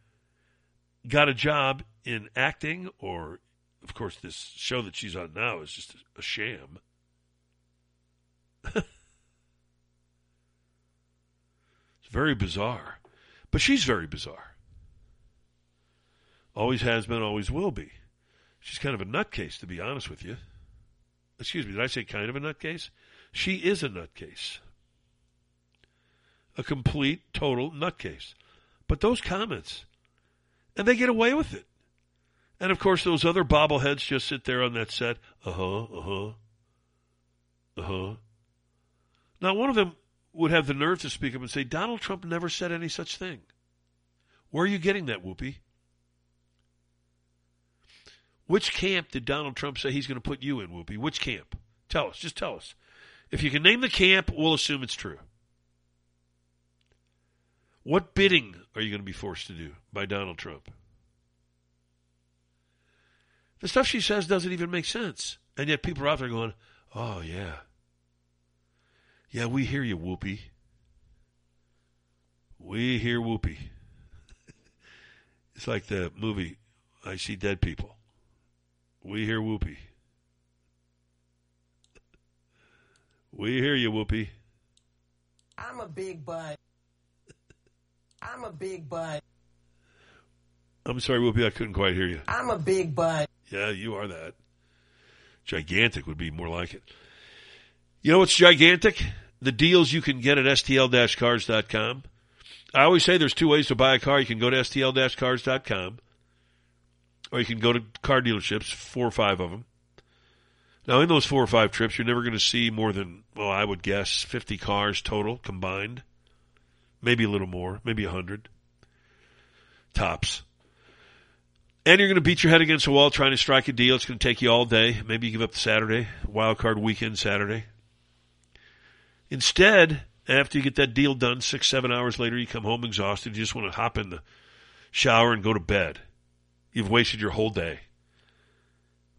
got a job in acting or, of course, this show that she's on now is just a sham. very bizarre. But she's very bizarre. Always has been, always will be. She's kind of a nutcase, to be honest with you. Excuse me, did I say kind of a nutcase? She is a nutcase a complete, total nutcase. But those comments, and they get away with it. And of course, those other bobbleheads just sit there on that set. Uh huh, uh huh, uh huh. Now, one of them would have the nerve to speak up and say, Donald Trump never said any such thing. Where are you getting that, Whoopi? Which camp did Donald Trump say he's going to put you in, Whoopi? Which camp? Tell us. Just tell us. If you can name the camp, we'll assume it's true. What bidding are you going to be forced to do by Donald Trump? The stuff she says doesn't even make sense. And yet people are out there going, oh, yeah. Yeah, we hear you, Whoopi. We hear Whoopi. it's like the movie, I See Dead People. We hear Whoopi. We hear you, Whoopi.
I'm a big butt. I'm a big butt.
I'm sorry, Whoopi, I couldn't quite hear you.
I'm a big butt.
Yeah, you are that. Gigantic would be more like it. You know what's gigantic? The deals you can get at stl-cars.com. I always say there's two ways to buy a car. You can go to stl-cars.com or you can go to car dealerships, four or five of them. Now, in those four or five trips, you're never going to see more than, well, I would guess 50 cars total combined maybe a little more, maybe hundred tops. And you're going to beat your head against the wall trying to strike a deal. It's going to take you all day. Maybe you give up the Saturday, wild card weekend Saturday. Instead, after you get that deal done, six, seven hours later, you come home exhausted. You just want to hop in the shower and go to bed. You've wasted your whole day.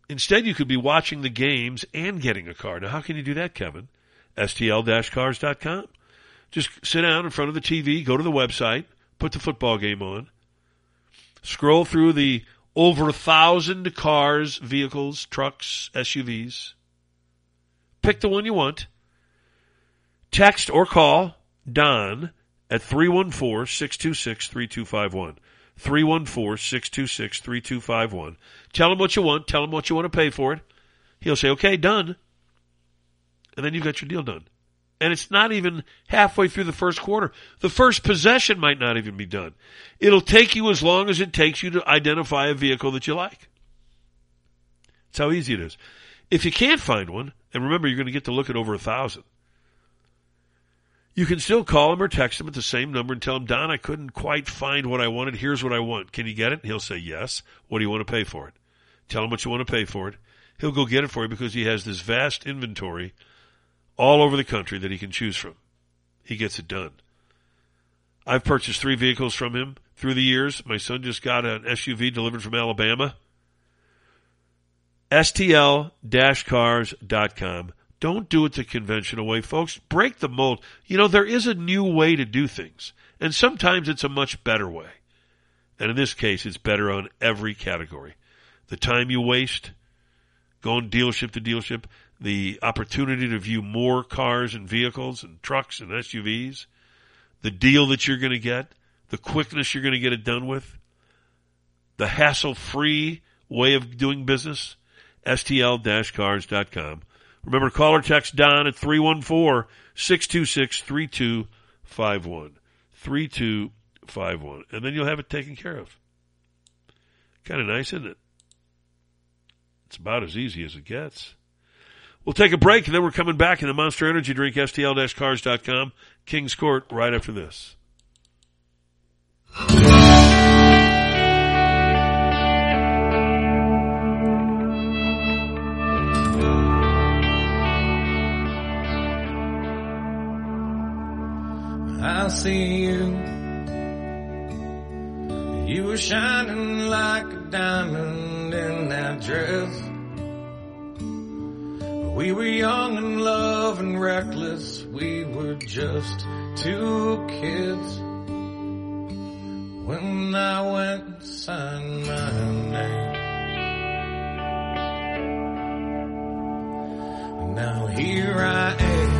Instead, you could be watching the games and getting a car. Now, how can you do that, Kevin? STL-cars.com. Just sit down in front of the TV, go to the website, put the football game on, scroll through the over a thousand cars, vehicles, trucks, SUVs. Pick the one you want. Text or call Don at 314-626-3251. 314-626-3251. Tell him what you want. Tell him what you want to pay for it. He'll say, okay, done. And then you've got your deal done and it's not even halfway through the first quarter. The first possession might not even be done. It'll take you as long as it takes you to identify a vehicle that you like. That's how easy it is. If you can't find one, and remember you're going to get to look at over a thousand, you can still call him or text him at the same number and tell him, Don, I couldn't quite find what I wanted. Here's what I want. Can you get it? And he'll say yes. What do you want to pay for it? Tell him what you want to pay for it. He'll go get it for you because he has this vast inventory all over the country that he can choose from. He gets it done. I've purchased three vehicles from him through the years. My son just got an SUV delivered from Alabama. STL-cars.com. Don't do it the conventional way, folks. Break the mold. You know, there is a new way to do things. And sometimes it's a much better way. And in this case, it's better on every category. The time you waste going dealership to dealership, the opportunity to view more cars and vehicles and trucks and SUVs, the deal that you're going to get, the quickness you're going to get it done with, the hassle-free way of doing business, stl-cars.com. Remember, call or text Don at 314-626-3251. 3251. And then you'll have it taken care of. Kind of nice, isn't it? It's about as easy as it gets. We'll take a break and then we're coming back in the Monster Energy Drink, STL-Cars.com, King's Court, right after this.
I see you. You were shining like a diamond in that dress We were young and love and reckless. We were just two kids. When I went and signed my name. Now here I am.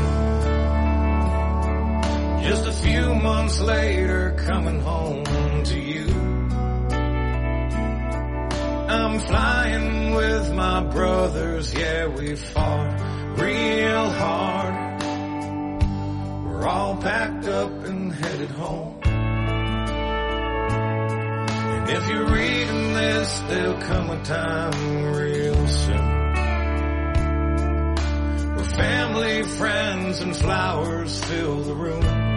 Just a few months later coming home to you. I'm flying with my brothers, yeah, we fought real hard. We're all packed up and headed home. And if you're reading this, there'll come a time real soon. Where family, friends, and flowers fill the room.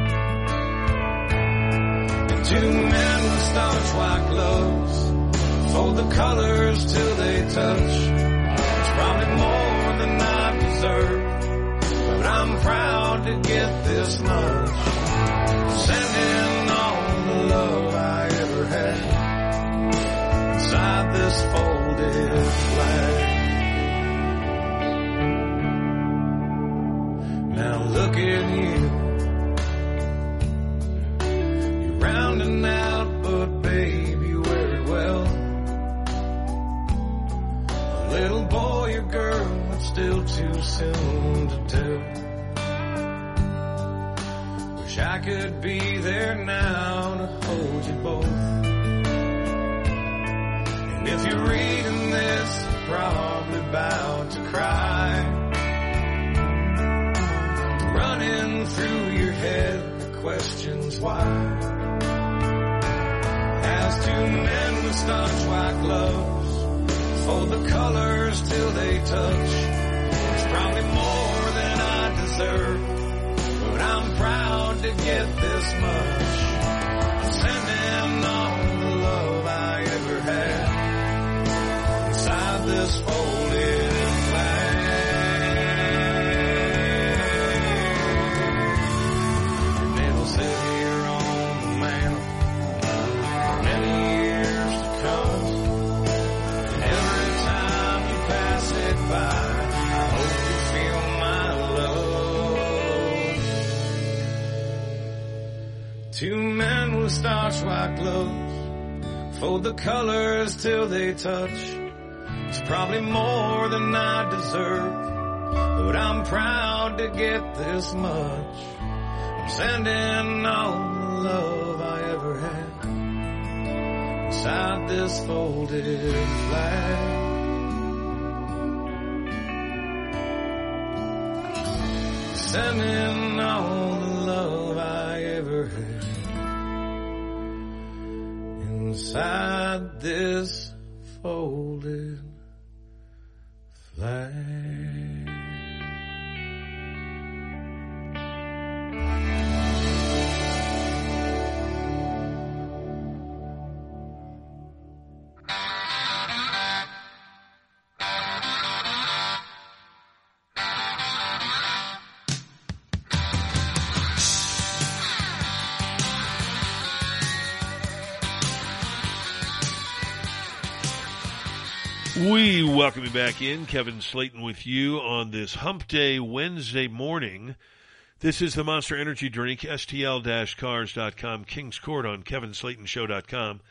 Two men with starch white gloves fold the colors till they touch. It's probably more than I deserve, but I'm proud to get this much. Sending all the love I ever had inside this folded flag. Soon to do. Wish I could be there now to hold you both. And if you're reading this, you're probably about to cry. Running through your head the questions why. As two men with starch white gloves fold the colors till they touch. Probably more than I deserve, but I'm proud to get this much. Sending starch white gloves fold the colors till they touch. It's probably more than I deserve, but I'm proud to get this much. I'm sending all the love I ever had inside this folded flag. Sending all inside this folded flag.
Welcome you back in. Kevin Slaten with you on this Hump Day Wednesday morning. This is the Monster Energy Drink, STL-Cars.com, King's Court on KevinSlatenShow.com.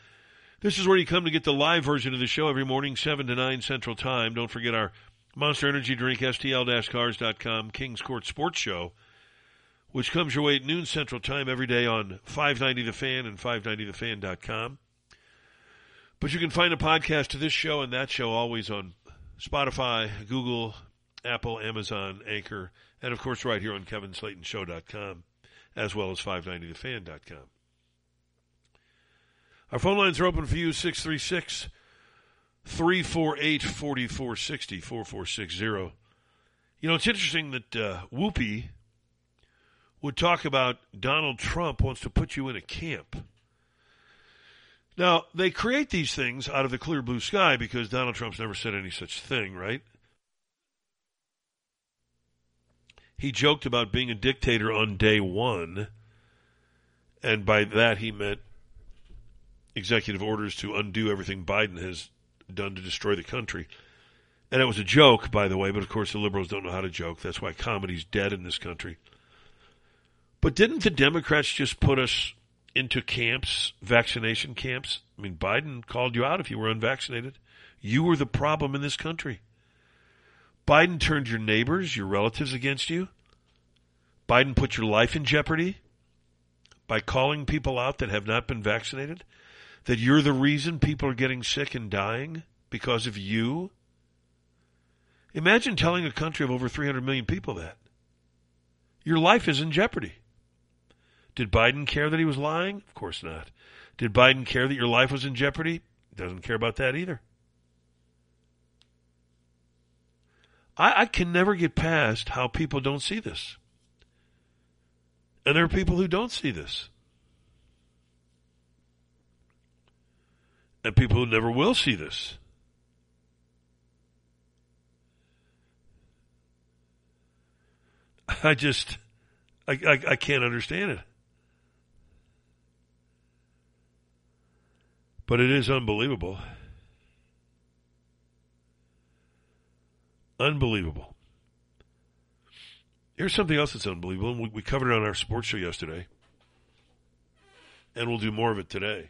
This is where you come to get the live version of the show every morning, 7 to 9 Central Time. Don't forget our Monster Energy Drink, STL-Cars.com, King's Court Sports Show, which comes your way at noon Central Time every day on 590 The Fan and 590thefan.com. But you can find a podcast to this show and that show always on Spotify, Google, Apple, Amazon, Anchor, and of course right here on KevinSlatenShow.com, as well as 590thefan.com. Our phone lines are open for you, 636 348 4460, 4460. You know, it's interesting that uh, Whoopi would talk about Donald Trump wants to put you in a camp. Now, they create these things out of the clear blue sky because Donald Trump's never said any such thing, right? He joked about being a dictator on day one, and by that he meant executive orders to undo everything Biden has done to destroy the country. And it was a joke, by the way, but of course the liberals don't know how to joke. That's why comedy's dead in this country. But didn't the Democrats just put us into camps, vaccination camps? I mean, Biden called you out if you were unvaccinated. You were the problem in this country. Biden turned your neighbors, your relatives against you. Biden put your life in jeopardy by calling people out that have not been vaccinated. That you're the reason people are getting sick and dying because of you. Imagine telling a country of over 300 million people that. Your life is in jeopardy. Did Biden care that he was lying? Of course not. Did Biden care that your life was in jeopardy? He doesn't care about that either. I, I can never get past how people don't see this. And there are people who don't see this. And people who never will see this. I just, I, I, I can't understand it. But it is unbelievable. Unbelievable. Here's something else that's unbelievable, we, we covered it on our sports show yesterday, and we'll do more of it today.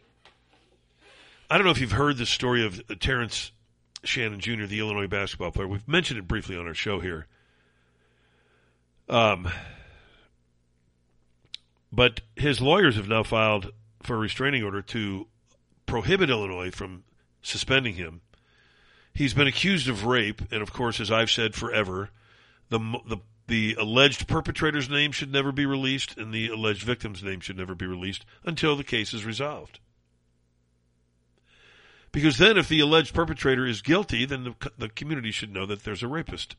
I don't know if you've heard the story of Terrence Shannon Jr., the Illinois basketball player. We've mentioned it briefly on our show here. Um, but his lawyers have now filed for a restraining order to prohibit Illinois from suspending him. He's been accused of rape, and of course, as I've said forever, the the the alleged perpetrator's name should never be released, and the alleged victim's name should never be released until the case is resolved. Because then, if the alleged perpetrator is guilty, then the, the community should know that there's a rapist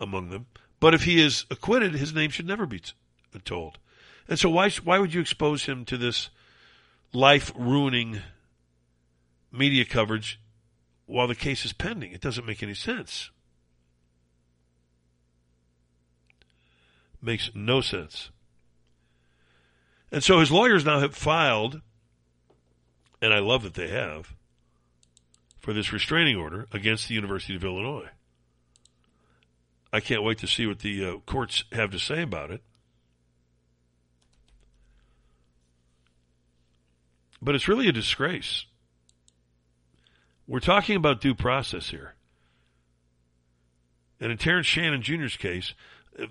among them. But if he is acquitted, his name should never be told. And so, why why would you expose him to this life ruining media coverage while the case is pending? It doesn't make any sense. Makes no sense. And so his lawyers now have filed, and I love that they have, for this restraining order against the University of Illinois. I can't wait to see what the uh, courts have to say about it. But it's really a disgrace. We're talking about due process here. And in Terrence Shannon Jr.'s case,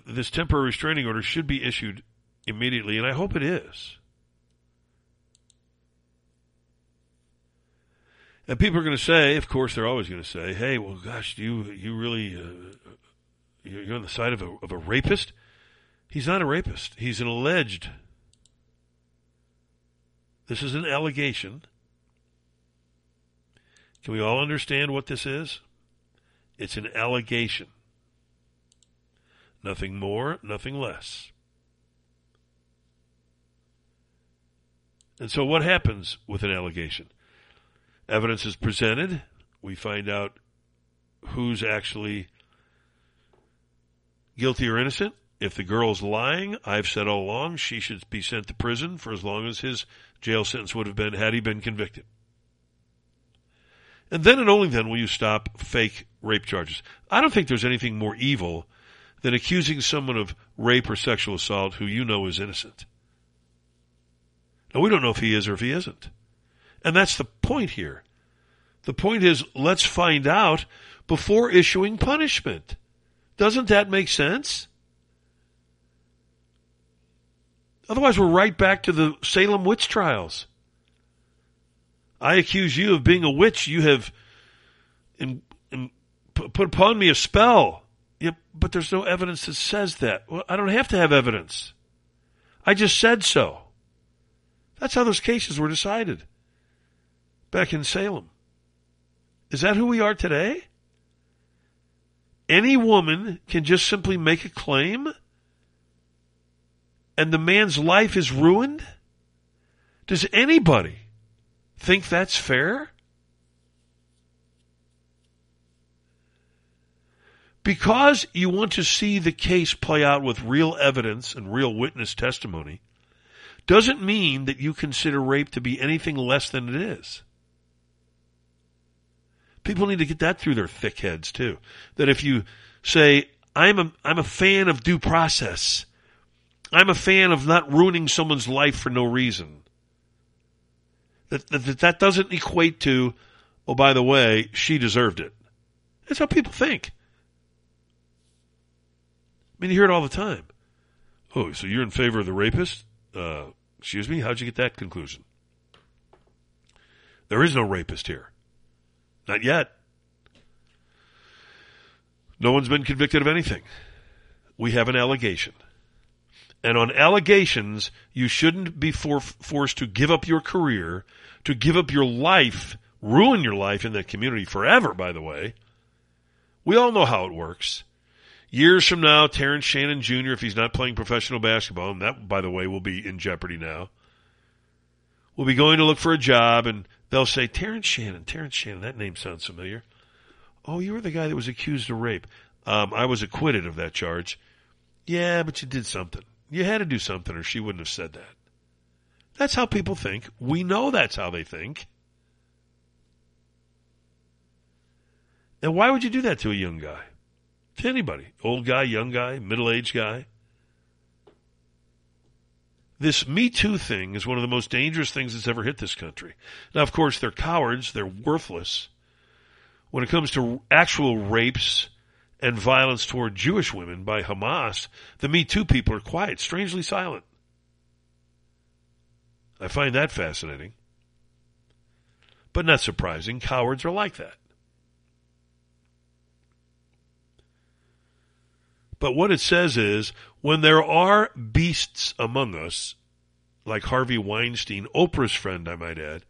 this temporary restraining order should be issued immediately, and I hope it is. And people are going to say, of course, they're always going to say, "Hey, well, gosh, you you really uh, you're on the side of a of a rapist." He's not a rapist. He's an alleged. This is an allegation. Can we all understand what this is? It's an allegation. Nothing more, nothing less. And so, what happens with an allegation? Evidence is presented. We find out who's actually guilty or innocent. If the girl's lying, I've said all along she should be sent to prison for as long as his jail sentence would have been had he been convicted. And then and only then will you stop fake rape charges. I don't think there's anything more evil than accusing someone of rape or sexual assault who you know is innocent. Now, we don't know if he is or if he isn't. And that's the point here. The point is, let's find out before issuing punishment. Doesn't that make sense? Otherwise, we're right back to the Salem witch trials. I accuse you of being a witch. You have in, in, put upon me a spell. Yep, but there's no evidence that says that. Well, I don't have to have evidence. I just said so. That's how those cases were decided back in Salem. Is that who we are today? Any woman can just simply make a claim and the man's life is ruined? Does anybody think that's fair? Because you want to see the case play out with real evidence and real witness testimony doesn't mean that you consider rape to be anything less than it is. People need to get that through their thick heads too. That if you say, I'm a, I'm a fan of due process. I'm a fan of not ruining someone's life for no reason. That, that, that doesn't equate to, oh, by the way, she deserved it. That's how people think. I mean, you hear it all the time. Oh, so you're in favor of the rapist? Uh, excuse me? How'd you get that conclusion? There is no rapist here. Not yet. No one's been convicted of anything. We have an allegation. And on allegations, you shouldn't be for- forced to give up your career, to give up your life, ruin your life in that community forever, by the way. We all know how it works. Years from now, Terrence Shannon Jr., if he's not playing professional basketball, and that, by the way, will be in jeopardy now, will be going to look for a job, and they'll say, Terrence Shannon, Terrence Shannon, that name sounds familiar. Oh, you were the guy that was accused of rape. Um, I was acquitted of that charge. Yeah, but you did something. You had to do something, or she wouldn't have said that. That's how people think. We know that's how they think. And why would you do that to a young guy? To anybody. Old guy, young guy, middle aged guy. This Me Too thing is one of the most dangerous things that's ever hit this country. Now, of course, they're cowards, they're worthless. When it comes to actual rapes and violence toward Jewish women by Hamas, the Me Too people are quiet, strangely silent. I find that fascinating. But not surprising. Cowards are like that. But what it says is when there are beasts among us, like Harvey Weinstein, Oprah's friend, I might add,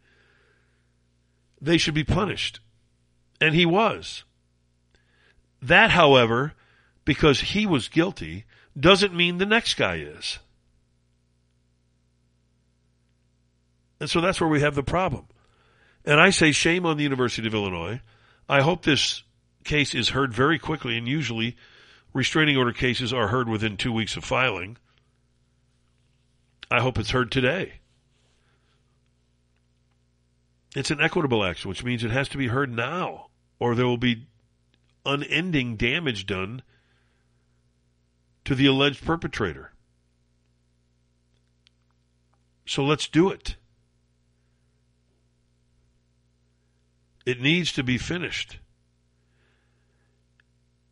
they should be punished. And he was. That, however, because he was guilty, doesn't mean the next guy is. And so that's where we have the problem. And I say shame on the University of Illinois. I hope this case is heard very quickly, and usually restraining order cases are heard within two weeks of filing. I hope it's heard today. It's an equitable action, which means it has to be heard now, or there will be unending damage done to the alleged perpetrator. So let's do it. It needs to be finished.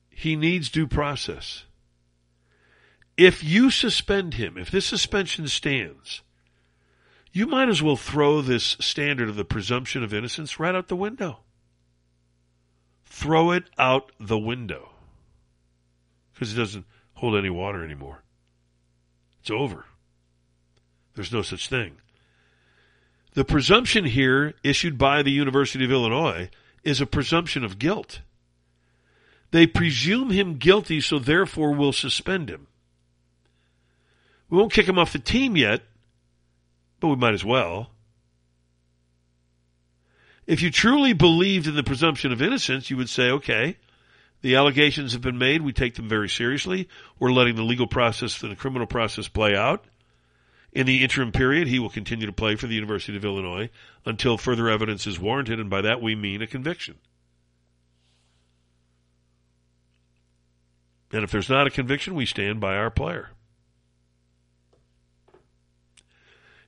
He needs due process. If you suspend him, if this suspension stands, you might as well throw this standard of the presumption of innocence right out the window. Throw it out the window. Because it doesn't hold any water anymore. It's over. There's no such thing. The presumption here issued by the University of Illinois is a presumption of guilt. They presume him guilty, so therefore we'll suspend him. We won't kick him off the team yet, but we might as well. If you truly believed in the presumption of innocence, you would say, okay, the allegations have been made. We take them very seriously. We're letting the legal process and the criminal process play out. In the interim period, he will continue to play for the University of Illinois until further evidence is warranted, and by that we mean a conviction. And if there's not a conviction, we stand by our player.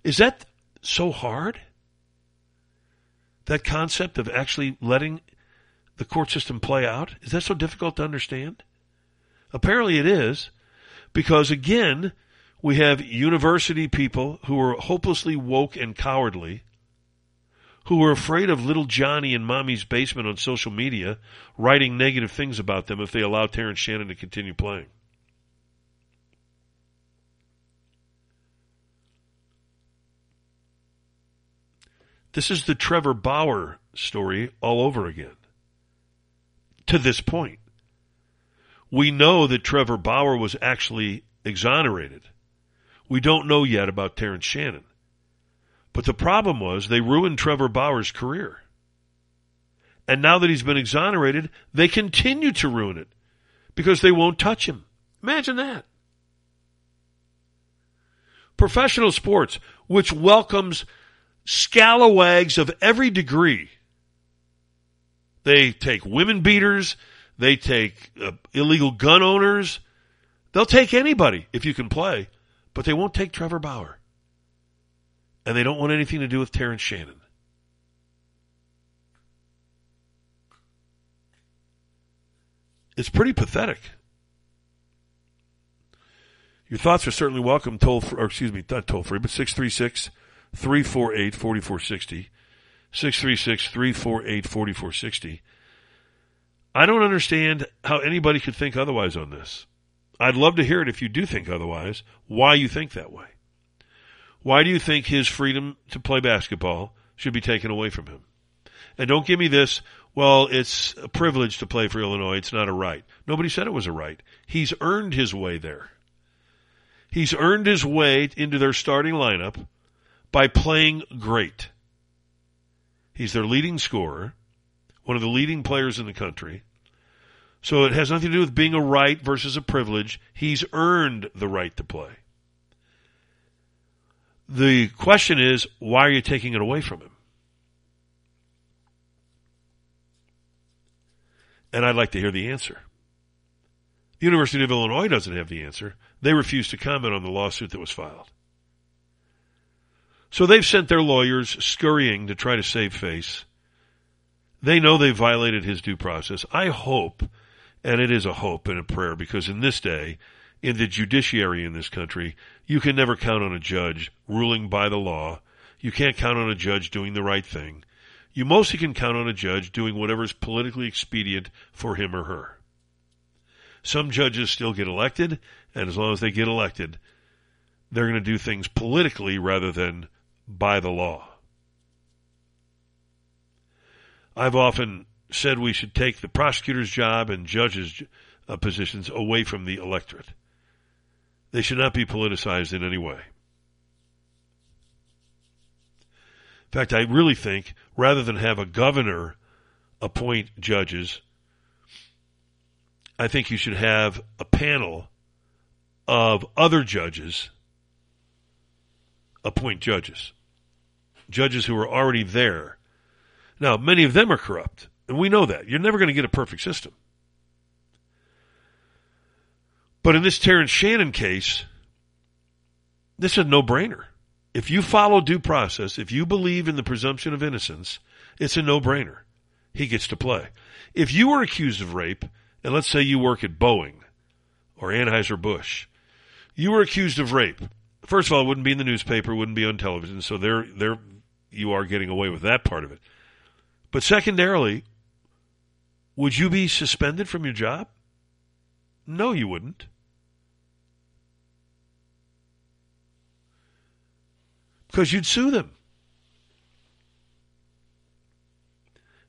Is that so hard? That concept of actually letting the court system play out? Is that so difficult to understand? Apparently it is, because again, we have university people who are hopelessly woke and cowardly who are afraid of little Johnny in mommy's basement on social media writing negative things about them if they allow Terrence Shannon to continue playing. This is the Trevor Bauer story all over again. To this point. We know that Trevor Bauer was actually exonerated. We don't know yet about Terrence Shannon. But the problem was they ruined Trevor Bauer's career. And now that he's been exonerated, they continue to ruin it because they won't touch him. Imagine that. Professional sports, which welcomes scalawags of every degree, They take women beaters. They take uh, illegal gun owners. They'll take anybody if you can play, but they won't take Trevor Bauer. And they don't want anything to do with Terrence Shannon. It's pretty pathetic. Your thoughts are certainly welcome. Toll, or excuse me, not toll free, but 636 348 4460. 636 348 4460. I don't understand how anybody could think otherwise on this. I'd love to hear it if you do think otherwise, why you think that way. Why do you think his freedom to play basketball should be taken away from him? And don't give me this, well, it's a privilege to play for Illinois, it's not a right. Nobody said it was a right. He's earned his way there. He's earned his way into their starting lineup by playing great. He's their leading scorer, one of the leading players in the country. So it has nothing to do with being a right versus a privilege. He's earned the right to play. The question is, why are you taking it away from him? And I'd like to hear the answer. The University of Illinois doesn't have the answer. They refuse to comment on the lawsuit that was filed. So they've sent their lawyers scurrying to try to save face. They know they violated his due process. I hope, and it is a hope and a prayer, because in this day, in the judiciary in this country, you can never count on a judge ruling by the law. You can't count on a judge doing the right thing. You mostly can count on a judge doing whatever is politically expedient for him or her. Some judges still get elected, and as long as they get elected, they're going to do things politically rather than by the law. I've often said we should take the prosecutor's job and judges' uh, positions away from the electorate. They should not be politicized in any way. In fact, I really think rather than have a governor appoint judges, I think you should have a panel of other judges appoint judges. Judges who are already there. Now, many of them are corrupt, and we know that. You're never going to get a perfect system. But in this Terrence Shannon case, this is a no brainer. If you follow due process, if you believe in the presumption of innocence, it's a no brainer. He gets to play. If you were accused of rape, and let's say you work at Boeing or Anheuser-Busch, you were accused of rape. First of all, it wouldn't be in the newspaper, wouldn't be on television, so there, there, you are getting away with that part of it. But secondarily, would you be suspended from your job? No, you wouldn't. Because you'd sue them.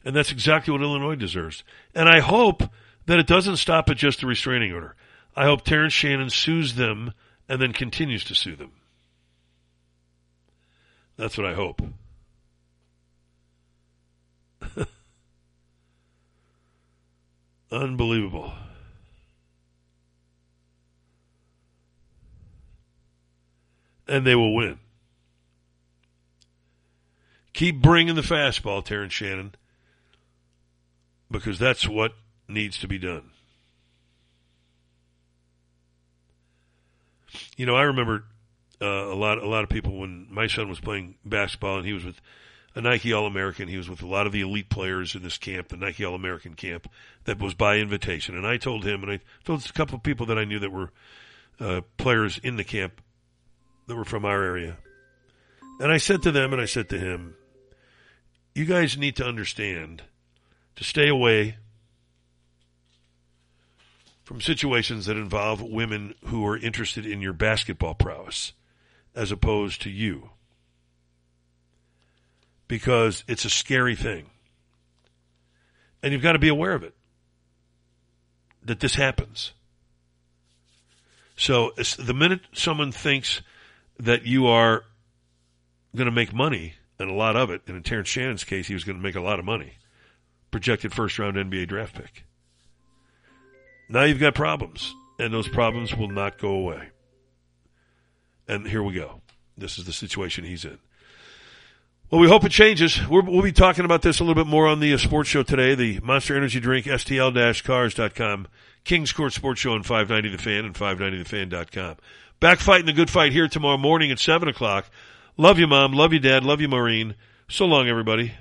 And that's exactly what Illinois deserves. And I hope that it doesn't stop at just a restraining order. I hope Terrence Shannon sues them and then continues to sue them. That's what I hope. Unbelievable. And they will win. Keep bringing the fastball, Terrence Shannon, because that's what needs to be done. You know, I remember uh, a lot a lot of people when my son was playing basketball and he was with a Nike All American. He was with a lot of the elite players in this camp, the Nike All American camp, that was by invitation. And I told him, and I told a couple of people that I knew that were uh, players in the camp that were from our area. And I said to them, and I said to him, you guys need to understand to stay away from situations that involve women who are interested in your basketball prowess as opposed to you. Because it's a scary thing. And you've got to be aware of it. That this happens. So the minute someone thinks that you are going to make money, and a lot of it, and in Terrence Shannon's case, he was going to make a lot of money. Projected first round NBA draft pick. Now you've got problems, and those problems will not go away. And here we go. This is the situation he's in. Well, we hope it changes. we will be talking about this a little bit more on the uh, sports show today. The Monster Energy Drink, STL-cars.com, Kings Court Sports Show on 590 The Fan and 590thefan.com. Back fighting the good fight here tomorrow morning at 7 o'clock. Love you, Mom. Love you, Dad. Love you, Maureen. So long, everybody.